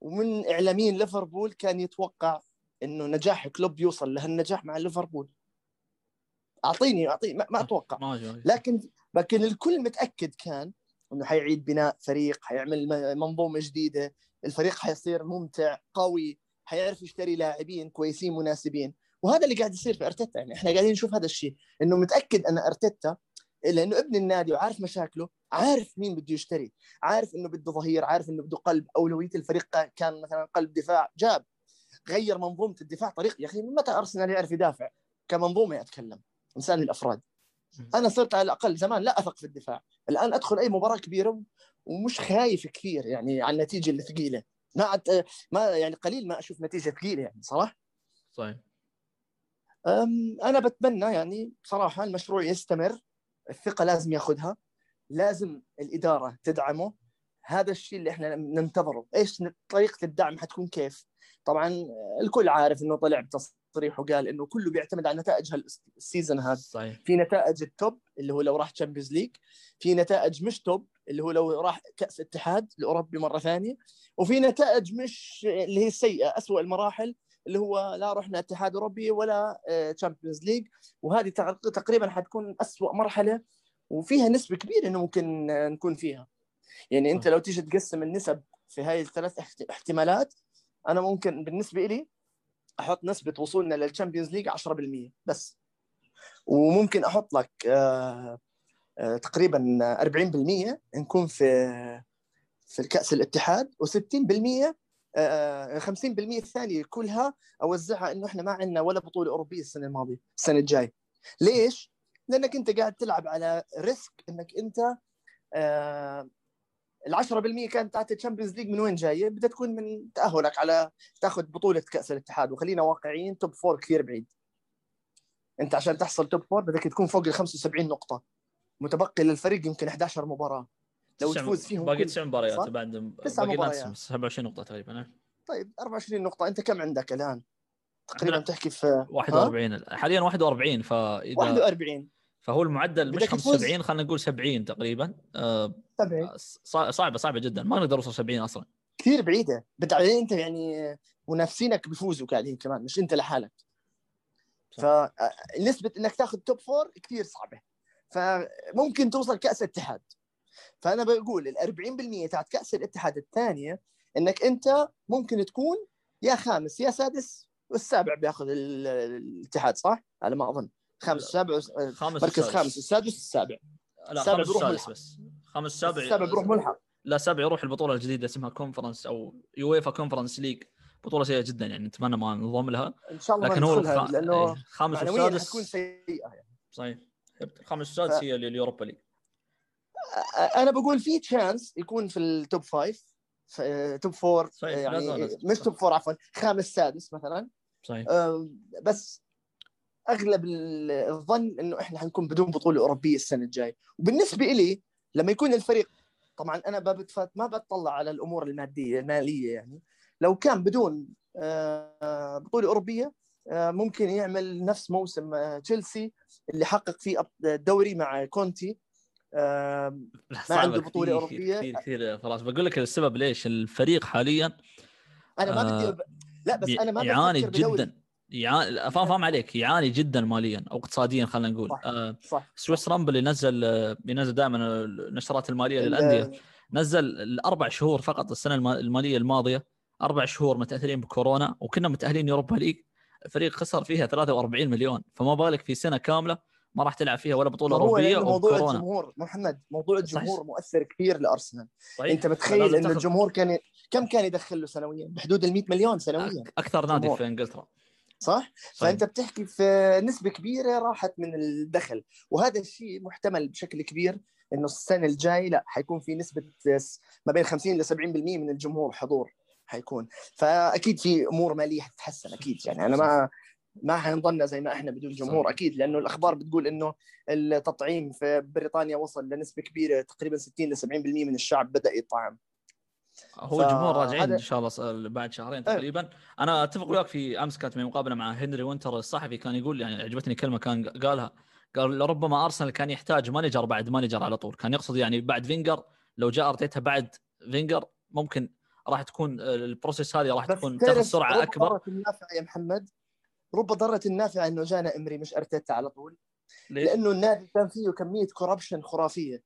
ومن إعلاميين ليفربول كان يتوقع إنه نجاح كلوب يوصل لهالنجاح مع ليفربول. أعطيني أعطيني ما, ما أتوقع. ما في- لكن لكن الكل متأكد كان إنه حيعيد بناء فريق حيعمل منظومة جديدة الفريق حيصير ممتع قوي حيعرف يشتري لاعبين كويسين مناسبين. وهذا اللي قاعد يصير في أرتيتا يعني إحنا قاعدين نشوف هذا الشيء إنه متأكد أن أرتيتا لأنه ابن النادي وعارف مشاكله عارف مين بده يشتري عارف إنه بده ظهير عارف إنه بده قلب أولوية الفريق كان مثلا قلب دفاع جاب غير منظومة الدفاع طريق يا أخي من متى أرسنال يعرف يدافع؟ كمنظومة أتكلم إنسان الافراد أنا صرت على الأقل زمان لا أثق في الدفاع الآن أدخل أي مباراة كبيرة ومش خايف كثير يعني على النتيجة الثقيلة. ما عد ما يعني قليل ما أشوف نتيجة ثقيلة يعني صراحة. صحيح. أم، أنا بتمنى يعني بصراحه المشروع يستمر. الثقة لازم ياخذها لازم الإدارة تدعمه. هذا الشيء اللي إحنا ننتظره. إيش طريقة الدعم حتكون كيف؟ طبعا الكل عارف إنه طلع بتصريح وقال إنه كله بيعتمد على نتائج هال season هذا. صحيح. في نتائج ال top اللي هو لو راح Champions League في نتائج مش top اللي هو لو راح كأس اتحاد الأوروبي مرة ثانية وفي نتائج مش اللي هي السيئة اسوء المراحل اللي هو لا رحنا اتحاد أوروبي ولا Champions League وهذه تق- تقريبا حتكون اسوء مرحلة وفيها نسبة كبيرة إنه ممكن آه، نكون فيها. يعني أنت. لو تيجي تقسم النسب في هاي الثلاث احت- احتمالات أنا ممكن بالنسبة لي أحط نسبة وصولنا لل Champions League 10% بس. وممكن أحط لك آه، آه، تقريبا 40% نكون في في الكأس الاتحاد و60% 50% الثانية كلها أوزعها إنه إحنا ما عندنا ولا بطولة أوروبية السنة الماضية السنة الجاي ليش؟ لأنك أنت قاعد تلعب على risk إنك أنت آه، ال 10% كانت تاعت ال Champions League من وين جاية؟ بدها تكون من تأهلك على تاخذ بطولة كأس الاتحاد وخلينا واقعيين top four كثير بعيد. أنت عشان تحصل توب فور بدك تكون فوق ال 75 نقطة. متبقي للفريق يمكن 11 مباراة. لو تفوز فيهم باقي تسع مباريات؟ بعد تسع مباريات. 27 نقطة تقريبا ها؟ طيب 24 نقطة أنت كم عندك الآن؟ تقريبا تحكي في ها؟ 41 حاليا 41 فاذا 41 فهو المعدل مش بدك تفوز. 75 خلينا نقول 70 تقريبا آه، 70 صع- صعبة صعبة جدا ما نقدر نوصل 70 أصلا كثير بعيدة بعدين أنت يعني منافسينك بيفوزوا قاعدين كمان مش أنت لحالك. فنسبه إنك تاخذ توب فور كثير صعبة فممكن توصل كأس اتحاد فأنا بقول ال 40% تاعت كأس الاتحاد الثانية إنك أنت ممكن تكون يا خامس يا سادس والسابع بياخذ ال- الاتحاد صح؟ على ما أظن. خامس سابع خامس مركز. خامس السادس السابع لا السابع بيروح ملحق. بس. خامس سابع السابع بيروح ملحق. لا سابع يروح البطولة الجديدة اسمها Conference أو UEFA Conference League بطولة سيئة جدا يعني نتمنى ما ننضم لها. إن شاء الله لكن هو الخ... لأنه إيه، خامس معنويا والسادس. حتكون سيئة يعني. صحيح. الخامس والسادس ف- هي ال Europa League. أنا بقول في chance يكون في ال top five top four صحيح، يعني. مش top four عفوا خامس سادس مثلا. صحيح. بس أغلب ال- الظن إنه إحنا حنكون بدون بطولة أوروبية السنة الجاية. وبالنسبة لي لما يكون الفريق طبعا أنا ما بطلع على الأمور المادية المالية يعني. لو كان بدون بطولة أوروبية ممكن يعمل نفس موسم تشيلسي اللي حقق فيه الدوري مع كونتي. ما عنده بطولة كثير- أوروبية. كثير. كثير خلاص بقول لك السبب ليش. الفريق حاليا أنا ما آه، بدي أب... لا بس أنا ما يعاني. جدا. يعاني فاهم فاهم عليك. يعاني جدا ماليا أو اقتصاديا خلينا نقول. صح. آه صح Swiss Ramble اللي نزل آه، بينزل دائما النشرات المالية للأندية. ال- نزل الأربع شهور فقط السنة الم- المالية الماضية أربع شهور متاثرين بكورونا وكنا متأهلين يوروبا ليج. الفريق خسر فيها 43 مليون. فما بالك في سنة كاملة ما راح تلعب فيها ولا بطولة أوروبية موضوع وكورونا الجمهور محمد موضوع الجمهور صحيح. مؤثر كثير لأرسنال. طيب أنت متخيل تاخذ الجمهور كان كم كان يدخل له سنويا؟ بحدود ال 100 مليون سنويا. أكثر نادي جمهور. في إنجلترا. صح؟ فأنت بتحكي في نسبة كبيرة راحت من الدخل. وهذا الشيء محتمل بشكل كبير إنه السنة الجاي لا حيكون في نسبة ما بين 50 ل 70% من الجمهور حضور حيكون. فأكيد في أمور مالية حتتحسن أكيد. يعني أنا ما ما حنضلنا زي ما إحنا بدون جمهور صح. أكيد لأنه الأخبار بتقول إنه التطعيم في بريطانيا وصل لنسبة كبيرة تقريبا 60 ل 70% من الشعب بدأ يطعم. هو ف- الجمهور راجعين هذا- إن شاء الله بعد شهرين إيه. تقريبا. أنا أتفق وياك في أمس كانت مقابلة مع هنري وينتر الصحفي كان يقول يعني عجبتني كلمة كان قالها قال ربما أرسنال كان يحتاج manager بعد manager على طول. كان يقصد يعني بعد فينجر لو جاء أرتيتا بعد فينجر ممكن راح تكون ال process هذه راح تكون تاخذ سرعة أكبر. يا محمد؟ رب ضرة النافعة إنه جانا أمري مش أرتيتا على طول. ليش؟ لأنه النادي كان فيه كمية corruption خرافية.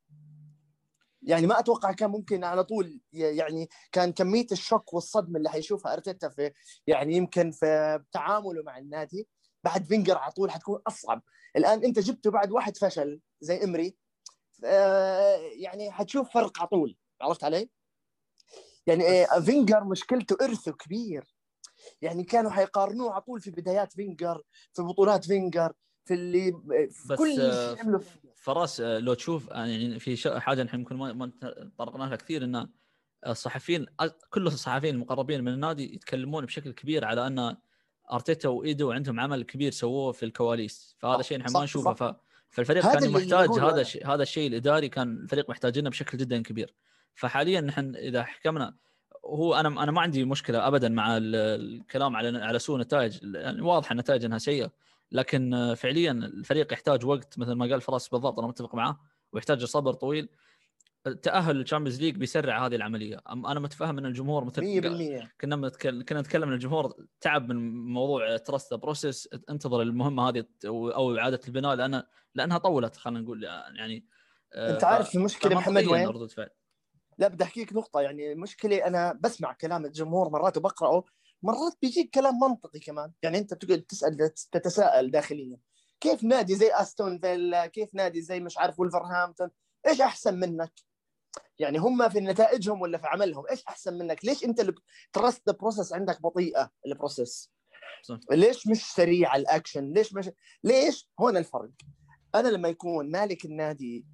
يعني ما أتوقع كان ممكن على طول يعني كان كمية الشك والصدمة اللي حيشوفها أرتيتا في يعني يمكن في تعامله مع النادي. بعد فينجر على طول حتكون أصعب. الآن أنت جبته بعد واحد فشل زي أمري. يعني حتشوف فرق على طول. عرفت علي؟ يعني فينجر مشكلته إرثه كبير. يعني كانوا حيقارنوه على طول في بدايات فينجر في بطولات فينجر في اللي في بس، كل آه، شيء يعمله فراس آه، لو تشوف آه، يعني في حاجة الحين يمكن ما تطرقنا لها كثير إن الصحفيين كل الصحفيين المقربين من النادي يتكلمون بشكل كبير على أن أرتيتا وإيدو عندهم عمل كبير سووه في الكواليس فهذا شيء نحن ما نشوفه. ف فالفريق كان محتاج هذا. الشيء هذا الشيء الإداري كان الفريق محتاجينه بشكل جدا كبير فحاليا نحن إذا حكمنا هو أنا أنا ما عندي مشكلة ابدا مع ال- الكلام على على سوء النتائج يعني واضحه النتائج إنها سيئة لكن فعليا الفريق يحتاج وقت مثل ما قال فراس بالضبط أنا متفق معاه ويحتاج صبر طويل. التاهل لل Champions League بيسرع هذه العملية. أنا متفهم إن الجمهور مثل 100% كنا متكلم كنا نتكلم إن الجمهور تعب من موضوع trust process انتظر المهمة هذه أو إعادة البناء لأن لأنها طولت خلينا نقول يعني آه، أنت عارف المشكلة محمد وين؟ لا بدي أحكيك نقطة. يعني المشكلة أنا بسمع كلام الجمهور مرات وبقرأه مرات بيجيك كلام منطقي كمان. يعني أنت بتقعد تسأل تتساءل داخليا. كيف نادي زي أستون فيلا؟ كيف نادي زي مش عارف ولفرهامبتون إيش أحسن منك؟ يعني هم في نتائجهم ولا في عملهم؟ إيش أحسن منك؟ ليش أنت اللي trust process عندك بطيئة ال process صح. ليش مش سريع الأكشن؟ ليش مش ليش؟ هون الفرق. أنا لما يكون مالك النادي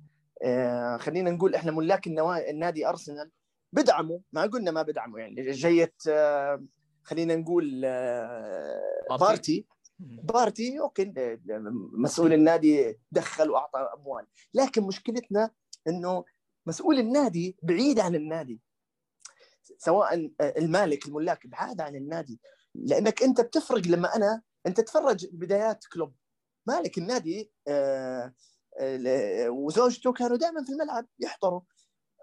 خلينا نقول إحنا ملاك. النادي أرسنال. بدعموا ما قلنا ما بدعموا يعني جية آه، خلينا نقول آه، بارتي. بارتي. أوكي آه، مسؤول النادي دخل وأعطى أموال. لكن مشكلتنا إنه مسؤول النادي بعيد عن النادي. سواء آه، المالك الملاك بعاد عن النادي. لأنك أنت بتفرق لما أنا أنت تفرج بدايات كلوب. مالك النادي آه، آه، وزوجته كانوا دائما في الملعب يحضروا.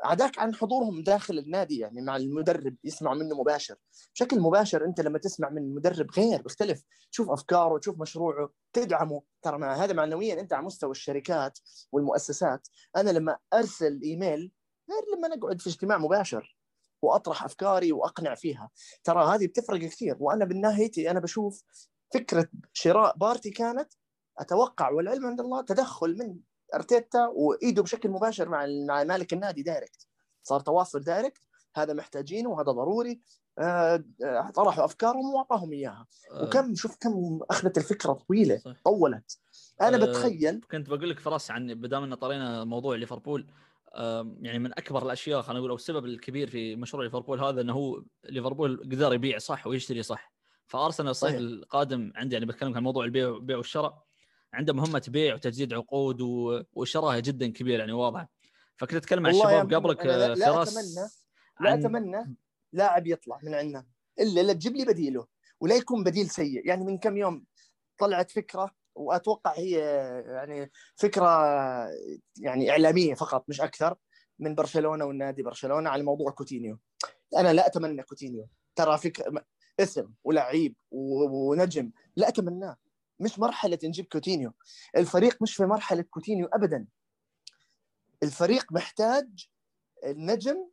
عداك عن حضورهم داخل النادي يعني مع المدرب يسمعوا منه مباشر. بشكل مباشر أنت لما تسمع من المدرب غير بيختلف. تشوف أفكاره تشوف مشروعه تدعمه. ترى مع هذا معنويا أنت على مستوى الشركات والمؤسسات. أنا لما أرسل إيميل غير لما نقعد في اجتماع مباشر وأطرح أفكاري وأقنع فيها. ترى هذه بتفرق كثير. وأنا بالنهاية أنا بشوف فكرة شراء بارتي كانت أتوقع والعلم عند الله تدخل من أرتيتا وإيدو بشكل مباشر مع مع مالك النادي direct صار تواصل direct هذا محتاجينه وهذا ضروري. آه، آه، طرحوا أفكارهم وأعطاهم إياها. آه، وكم شوف كم أخذت الفكرة طويلة. صح. طولت. أنا بتخيل كنت بقول لك فراس عن بدام ان طرينا موضوع ليفربول يعني من أكبر الأشياء خلينا نقول أو السبب الكبير في مشروع ليفربول هذا إنه هو ليفربول قدر يبيع صح ويشتري صح. فأرسنال الصيف. القادم عندي يعني بتكلم عن موضوع البيع البيع والشراء. عنده مهمه بيع وتجديد عقود و- وشراء جدا كبير يعني واضحة. فكنت أتكلم يا الشباب قبلك محمد، أنا لا- لا فراس أتمنى- لا عن- أتمنى لاعب يطلع من عندنا إلا لا تجيب لي بديله ولا يكون بديل سيء. يعني من كم يوم طلعت فكرة وأتوقع هي يعني فكرة يعني إعلامية فقط مش أكثر من برشلونة والنادي برشلونة على موضوع كوتينيو. أنا لا أتمنى كوتينيو. ترى فكرة اسم ولعيب ونجم لا أتمناه. مش مرحلة نجيب كوتينيو. الفريق مش في مرحلة كوتينيو ابدا. الفريق محتاج النجم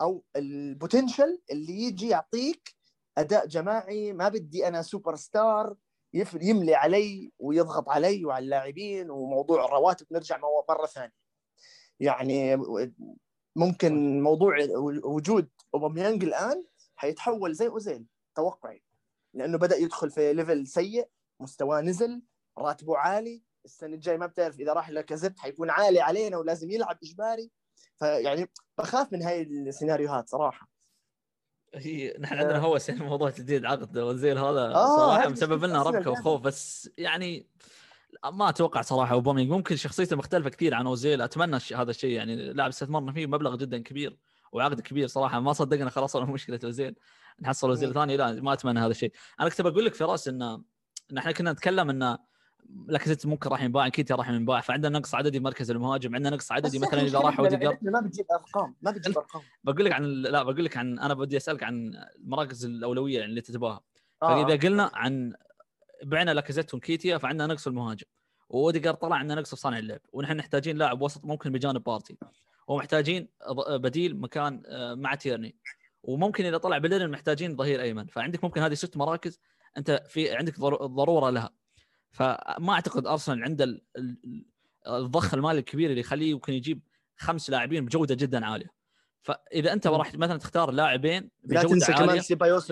أو ال potential اللي يجي يعطيك أداء جماعي. ما بدي أنا سوبر ستار يملي علي ويضغط علي وعلى اللاعبين وموضوع الرواتب. نرجع مرة ثانية. يعني ممكن موضوع وجود اوباميانج الآن حيتحول زي أوزيل. توقعي. لأنه بدأ يدخل في level سيء. مستواه نزل راتبه عالي. السنة الجاية ما بتعرف إذا راح لاكازيت حيكون عالي علينا ولازم يلعب إجباري. فيعني بخاف من هاي السيناريوهات صراحة. هي نحن عندنا هوس يعني موضوع تجديد عقد هذا آه، صراحة هذه مسبب لنا ربكه. وخوف بس يعني ما أتوقع صراحة اوباميانج ممكن شخصيته مختلفة كثير عن أوزيل. أتمنى هذا الشيء. يعني لاعب استثمرنا فيه مبلغ جدا كبير وعقد كبير صراحة. ما صدقنا خلاص مشكلة أوزيل. نحصل أوزيل. ثاني. لا ما أتمنى هذا الشيء. أنا كنت بقول لك فراس إن إن إحنا كنا نتكلم إن لاكازيت ممكن راح ينباع نكيتيا راح ينباع فعندنا نقص عددي مركز المهاجم عندنا نقص عددي مثلا إذا راح اوديجارد لعبتنا ما بتجيب أرقام ما بتجيب أرقام. بقول لك عن لا بقول لك عن أنا بدي أسألك عن المراكز الأولوية يعني اللي تتبعها آه. فإذا قلنا عن بعنا لاكازيت ونكيتيا فعندنا نقص المهاجم. واوديجارد طلع عندنا نقص في صانع اللعب. ونحن محتاجين لاعب وسط ممكن بجانب بارتي. ومحتاجين بديل مكان آه، مع تيرني. وممكن إذا طلع بيليرين محتاجين ظهير أيمن. فعندك ممكن هذه ست مراكز أنت في عندك ضر- ضرورة لها. فما أعتقد أرسنال عنده ال- ال- الضخ المالي الكبير اللي يخليه يمكن يجيب خمس لاعبين بجودة جدا عالية. فإذا أنت. راح مثلا تختار لاعبين لا بجودة تنسى عالية. كمان سيبايوس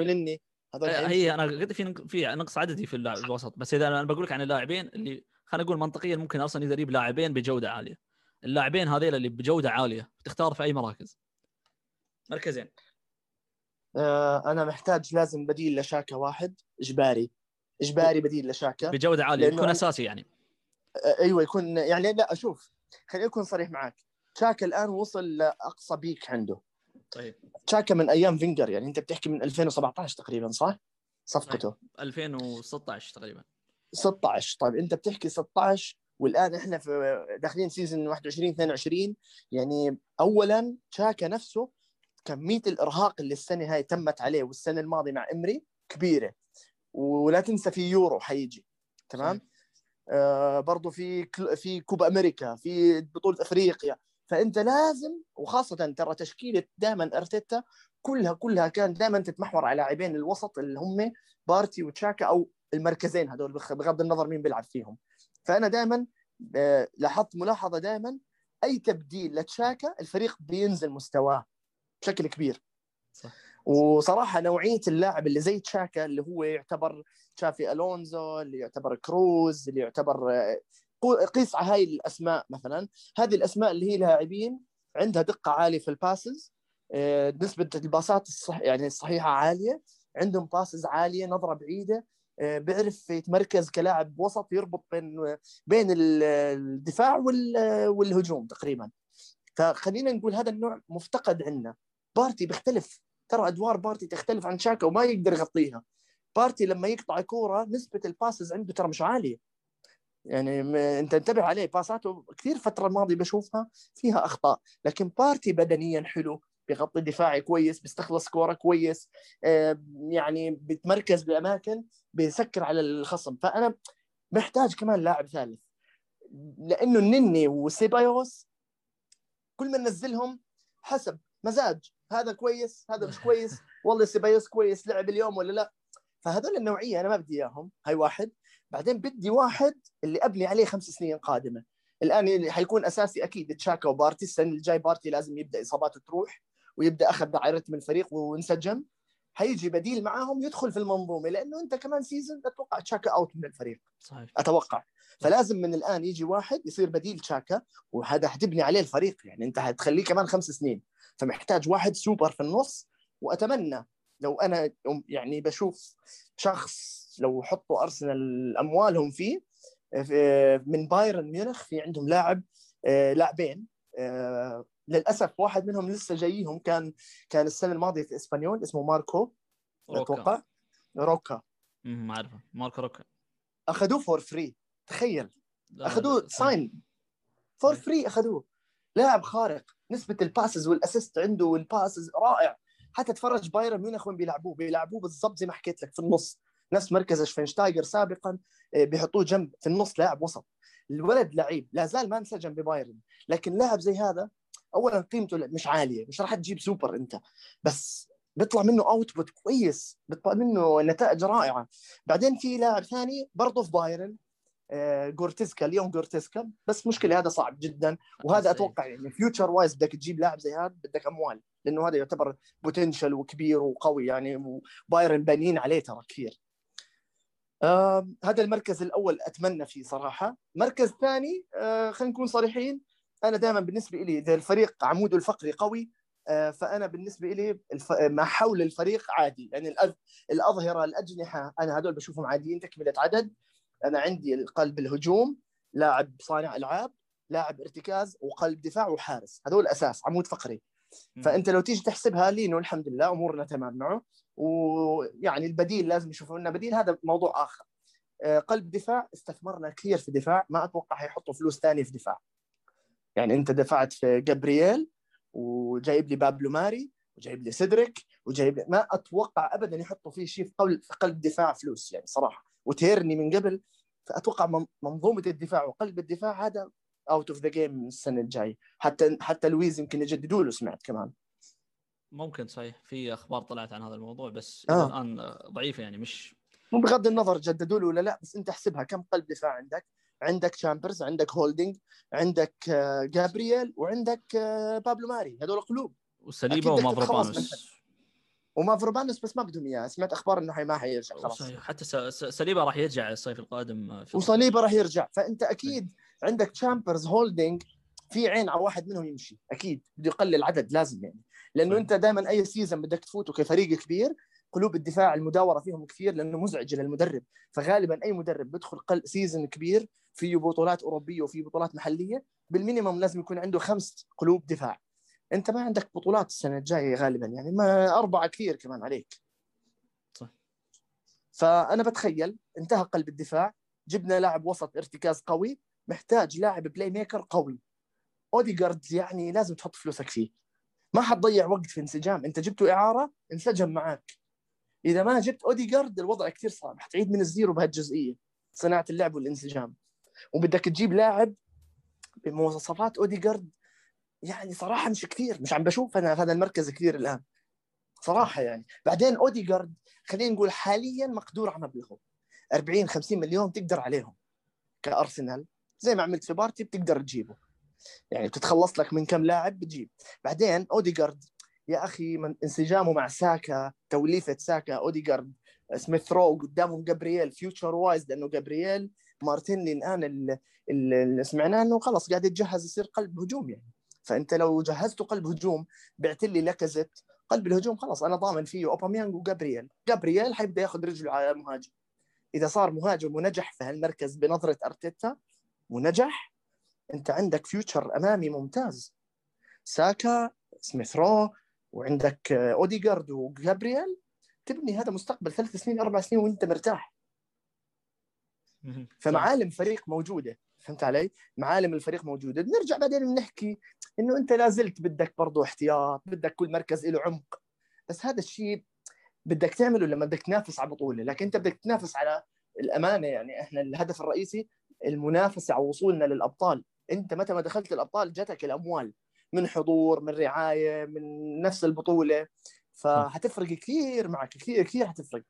آه، حيمشوا. هي أنا قلت في في نقص عددي في اللاعب الوسط. بس إذا أنا بقول لك عن اللاعبين اللي خلينا نقول منطقيا ممكن أرسنال يقدر يجيب لاعبين بجودة عالية. اللاعبين هذيل اللي بجودة عالية تختار في أي مراكز. مركزين. أنا محتاج لازم بديل لشاكا واحد إجباري. إجباري بديل لشاكا. بجودة عالية يكون أساسي يعني. آه، أيوه يكون يعني لا أشوف خليني أكون صريح معك. شاكا الآن وصل لأقصى peak عنده. طيب. شاكا من أيام فينجر يعني أنت بتحكي من 2017 تقريبا صح؟ صفقته. 2016 تقريبا. 16 طيب أنت بتحكي 16 والآن إحنا في داخلين season 21 22 يعني اولا شاكا نفسه كمية الإرهاق اللي السنة هاي تمت عليه والسنة الماضية مع إمري كبيرة. ولا تنسى في يورو حيجي تمام. آه برضو في كل- في كوبا أمريكا في بطولة إفريقيا. فأنت لازم وخاصة ترى تشكيلة دائما أرتيتا كلها كلها كانت دائما تتمحور على لاعبين الوسط اللي هم بارتي وتشاكا أو المركزين هذول بغض النظر مين بيلعب فيهم. فأنا دائما آه، لاحظت ملاحظة دائما أي تبديل لتشاكا الفريق بينزل مستواه. بشكل كبير. صح. وصراحة نوعية اللاعب اللي زي تشاكا اللي هو يعتبر تشابي ألونزو اللي يعتبر كروز اللي يعتبر آه، قيس على هاي الأسماء مثلا. هذه الأسماء اللي هي لاعبين عندها دقة عالية في ال passes آه، نسبة الباسات الصح يعني الصحيحة عالية. عندهم passes عالية نظرة بعيدة آه، بيعرف يتمركز كلاعب وسط يربط بين بين ال- الدفاع وال- والهجوم تقريبا. فخلينا نقول هذا النوع مفتقد عندنا بارتي بيختلف. ترى أدوار بارتي تختلف عن شاكا وما يقدر يغطيها. بارتي لما يقطع كورة نسبة ال passes عنده ترى مش عالية. يعني أنت انتبه عليه باساته كثير فترة الماضية بشوفها فيها أخطاء. لكن بارتي بدنيا حلو بيغطي دفاعي كويس بيستخلص كورة كويس يعني بيتمركز بأماكن بيسكر على الخصم. فأنا محتاج كمان لاعب ثالث. لأنه النني وسيبايوس كل ما ننزلهم حسب مزاج. هذا كويس هذا مش كويس والله سيبايوس كويس لعب اليوم ولا لا؟ فهذول النوعية أنا ما بدي إياهم هاي واحد. بعدين بدي واحد اللي أبني عليه خمس سنين قادمة. الآن اللي حيكون أساسي أكيد تشاكا وبارتي السنة الجاي بارتي لازم يبدأ إصاباته تروح ويبدأ أخذ دائرته من الفريق وانسجم حيجي بديل معاهم يدخل في المنظومة لأنه أنت كمان season أتوقع تشاكا out من الفريق. صحيح. أتوقع. فلازم من الآن يجي واحد يصير بديل تشاكا وهذا حتبني عليه الفريق يعني أنت حتخليه كمان خمس سنين. فمحتاج واحد سوبر في النص وأتمنى لو أنا يعني بشوف شخص لو حطوا أرسنال أموالهم فيه في- من بايرن ميونخ في عندهم لاعب آه، لاعبين آه، للأسف واحد منهم لسه جايهم. كان كان السنة الماضية في إسبانيول اسمه ماركو أتوقع. روكا. ما أعرفه. ماركو روكا. أخذوه for free تخيل. أخذوه sign for. free أخذوه. لاعب خارق. نسبة ال passes وال assist عنده وال passes رائع. حتى تفرج بايرن ميونخ وين بيلعبوه. بيلعبوه بالضبط زي ما حكيت لك في النص. نفس مركز شفينشتايجر سابقا آه، بيحطوه جنب في النص لاعب وسط. الولد لعيب. لا زال ما انسجم ببايرن. لكن لاعب زي هذا اولا قيمته مش عالية مش راح تجيب سوبر أنت. بس بيطلع منه output كويس بيطلع منه نتائج رائعة. بعدين في لاعب ثاني برضه في بايرن آه، جورتيسكا اليوم جورتيسكا بس مشكلة هذا صعب جدا. وهذا. أتوقع يعني future wise بدك تجيب لاعب زي هذا بدك أموال. لأنه هذا يعتبر potential وكبير وقوي يعني وبايرن بانيين عليه ترى كثير. آه هذا المركز الأول أتمنى فيه صراحة. مركز ثاني آه خلينا نكون صريحين أنا دائما بالنسبة لي إذا الفريق عموده الفقري قوي آه فأنا بالنسبة لي الف... ما حول الفريق عادي. يعني الأذ... الأظهرة الأجنحة أنا هذول بشوفهم عاديين تكملة عدد. أنا عندي القلب الهجوم لاعب صانع ألعاب لاعب ارتكاز وقلب دفاع وحارس. هذول أساس عمود فقري. فأنت لو تيجي تحسبها لينو الحمد لله أمورنا تمام معه ويعني البديل لازم يشوفوا لنا بديل هذا موضوع آخر. آه، قلب دفاع استثمرنا كثير في دفاع ما أتوقع حيحطوا فلوس ثانية في دفاع. يعني انت دفعت في جابرييل وجايب لي بابلو ماري وجايب لي سيدريك وجايب لي ما أتوقع ابدا يحطوا فيه شيء في قلب في قلب دفاع فلوس يعني صراحة. وتيرني من قبل فأتوقع من- منظومة الدفاع وقلب الدفاع هذا out of the game السنة الجاي حتى حتى لويز يمكن يجددوا له سمعت كمان. ممكن صحيح. في أخبار طلعت عن هذا الموضوع بس آه. الآن ضعيفة يعني مش مو بغض النظر جددوا له ولا لا بس أنت احسبها كم قلب دفاع عندك. عندك تشامبرز عندك هولدنج عندك آه، جابرييل وعندك آه، بابلو ماري هذول قلوب. وسليبا ومافروبانوس ومافروبانوس بس ما بدهم إياه. سمعت أخبار إنه ما حيرجع خلاص. حتى س- س- سليبا راح يرجع الصيف القادم آه، في وسليبا راح يرجع. فأنت أكيد عندك تشامبرز هولدنج في عين على واحد منهم يمشي. أكيد. بده يقلل العدد لازم يعني. لأنه. أنت دائما أي season بدك تفوته كفريق كبير قلوب الدفاع المداورة فيهم كثير لأنه مزعج للمدرب. فغالبا أي مدرب بدخل قل season كبير فيه بطولات أوروبية وفيه بطولات محلية بال minimum لازم يكون عنده خمس قلوب دفاع. أنت ما عندك بطولات السنة الجاية غالبا يعني ما أربعة كثير كمان عليك. صح. فأنا بتخيل انتهى قلب الدفاع جبنا لاعب وسط ارتكاز قوي محتاج لاعب playmaker قوي. اوديجارد يعني لازم تحط فلوسك فيه. ما حتضيع وقت في انسجام. أنت جبته إعارة انسجم معاك. إذا ما جبت اوديجارد الوضع كثير صعب. حتعيد من ال zero بهالجزئية صناعة اللعب والانسجام. وبدك تجيب لاعب بمواصفات اوديجارد يعني صراحة مش كثير مش عم بشوف أنا هذا المركز كثير الآن. صراحة يعني. بعدين اوديجارد خلينا نقول حاليا مقدور على مبلغه 40 50 مليون تقدر عليهم كأرسنال. زي ما عملت في بارتي بتقدر تجيبه. يعني بتتخلص لك من كم لاعب بتجيب. بعدين اوديجارد يا أخي من انسجامه مع ساكا توليفة ساكا اوديجارد سميث رو قدامهم جابرييل future wise لأنه جابرييل مارتينلي الآن ال- ال- اللي سمعناه إنه خلص قاعد يتجهز يصير قلب هجوم يعني. فأنت لو جهزته قلب هجوم بعت لي لاكازيت قلب الهجوم خلاص أنا ضامن فيه أوباميانج وجابرييل. جابرييل حيبدأ ياخذ رجله على مهاجم إذا صار مهاجم ونجح في هالمركز بنظرة أرتيتا ونجح أنت عندك future أمامي ممتاز. ساكا سميث رو وعندك اوديجارد وجابرييل تبني هذا مستقبل ثلاث سنين أربع سنين وأنت مرتاح. فمعالم فريق موجودة فهمت علي؟ معالم الفريق موجودة. بنرجع بعدين بنحكي إنه أنت لا زلت بدك برضه احتياط بدك كل مركز له عمق. بس هذا الشيء بدك تعمله لما بدك تنافس على بطولة. لكن أنت بدك تنافس على الأمانة يعني إحنا الهدف الرئيسي المنافسة على وصولنا للأبطال. أنت متى ما دخلت الأبطال جاتك الأموال. من حضور من رعاية من نفس البطولة. فهتفرق كثير معك كثير كثير هتفرق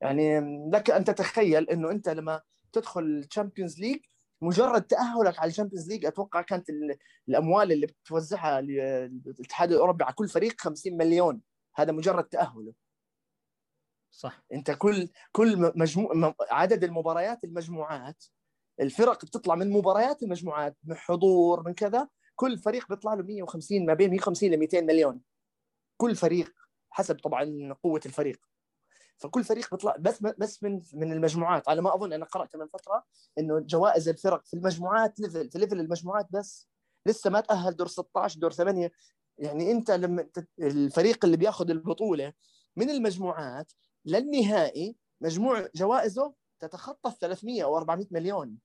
يعني لك أن تتخيل إنه أنت لما تدخل ال Champions League مجرد تأهلك على ال Champions League أتوقع كانت ال- الأموال اللي بتوزعها ال- الاتحاد الأوروبي على كل فريق 50 مليون. هذا مجرد تأهله. صح. أنت كل كل مجموع عدد المباريات المجموعات الفرق بتطلع من مباريات المجموعات من حضور من كذا كل فريق بيطلع له 150 ما بين 150 ل 200 مليون. كل فريق حسب طبعا قوة الفريق. فكل فريق بيطلع بس بس من من المجموعات. على ما أظن أنا قرأت من فترة إنه جوائز الفرق في المجموعات level في level المجموعات بس لسه ما تأهل دور 16 دور 8 يعني أنت لما الفريق اللي بياخذ البطولة من المجموعات للنهائي مجموع جوائزه تتخطى ال 300 أو 400 مليون.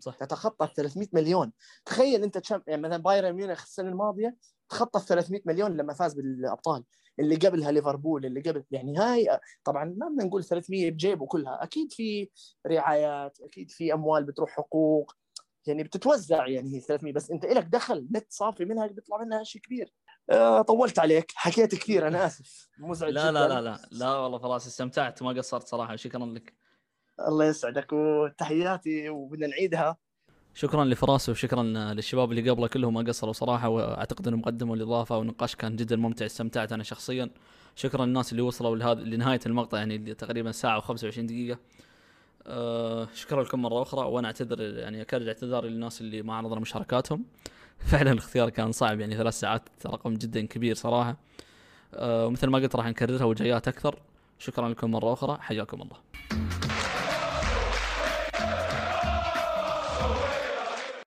صح. تتخطى ال 300 مليون. تخيل أنت تشام... يعني مثلا بايرن ميونخ السنة الماضية تخطى ال 300 مليون لما فاز بالأبطال. اللي قبلها ليفربول اللي قبل يعني هاي طبعا ما بدنا نقول 300 بجيبه كلها. أكيد في رعايات أكيد في أموال بتروح حقوق. يعني بتتوزع يعني هي 300 بس أنت لك دخل نت صافي منها بيطلع منها شيء كبير. آه طولت عليك. حكيت كثير أنا آسف. مزعج لا جداً. لا لا لا. لا والله فراس استمتعت ما قصرت صراحة. شكرا لك. الله يسعدك وتحياتي وبدنا نعيدها. شكرا لفراس وشكرا للشباب اللي قبله كلهم ما قصروا صراحة وأعتقد إنهم قدموا الإضافة والنقاش كان جدا ممتع استمتعت أنا شخصيا. شكرا للناس اللي وصلوا لهذا لنهاية المقطع يعني اللي تقريبا ساعة و25 دقيقة. أه شكرا لكم مرة أخرى وأنا أعتذر يعني أكرر اعتذاري للناس اللي ما عرضنا مشاركاتهم. فعلا الاختيار كان صعب يعني ثلاث ساعات رقم جدا كبير صراحة. أه ومثل ما قلت راح نكررها وجايات أكثر. شكرا لكم مرة أخرى حياكم الله.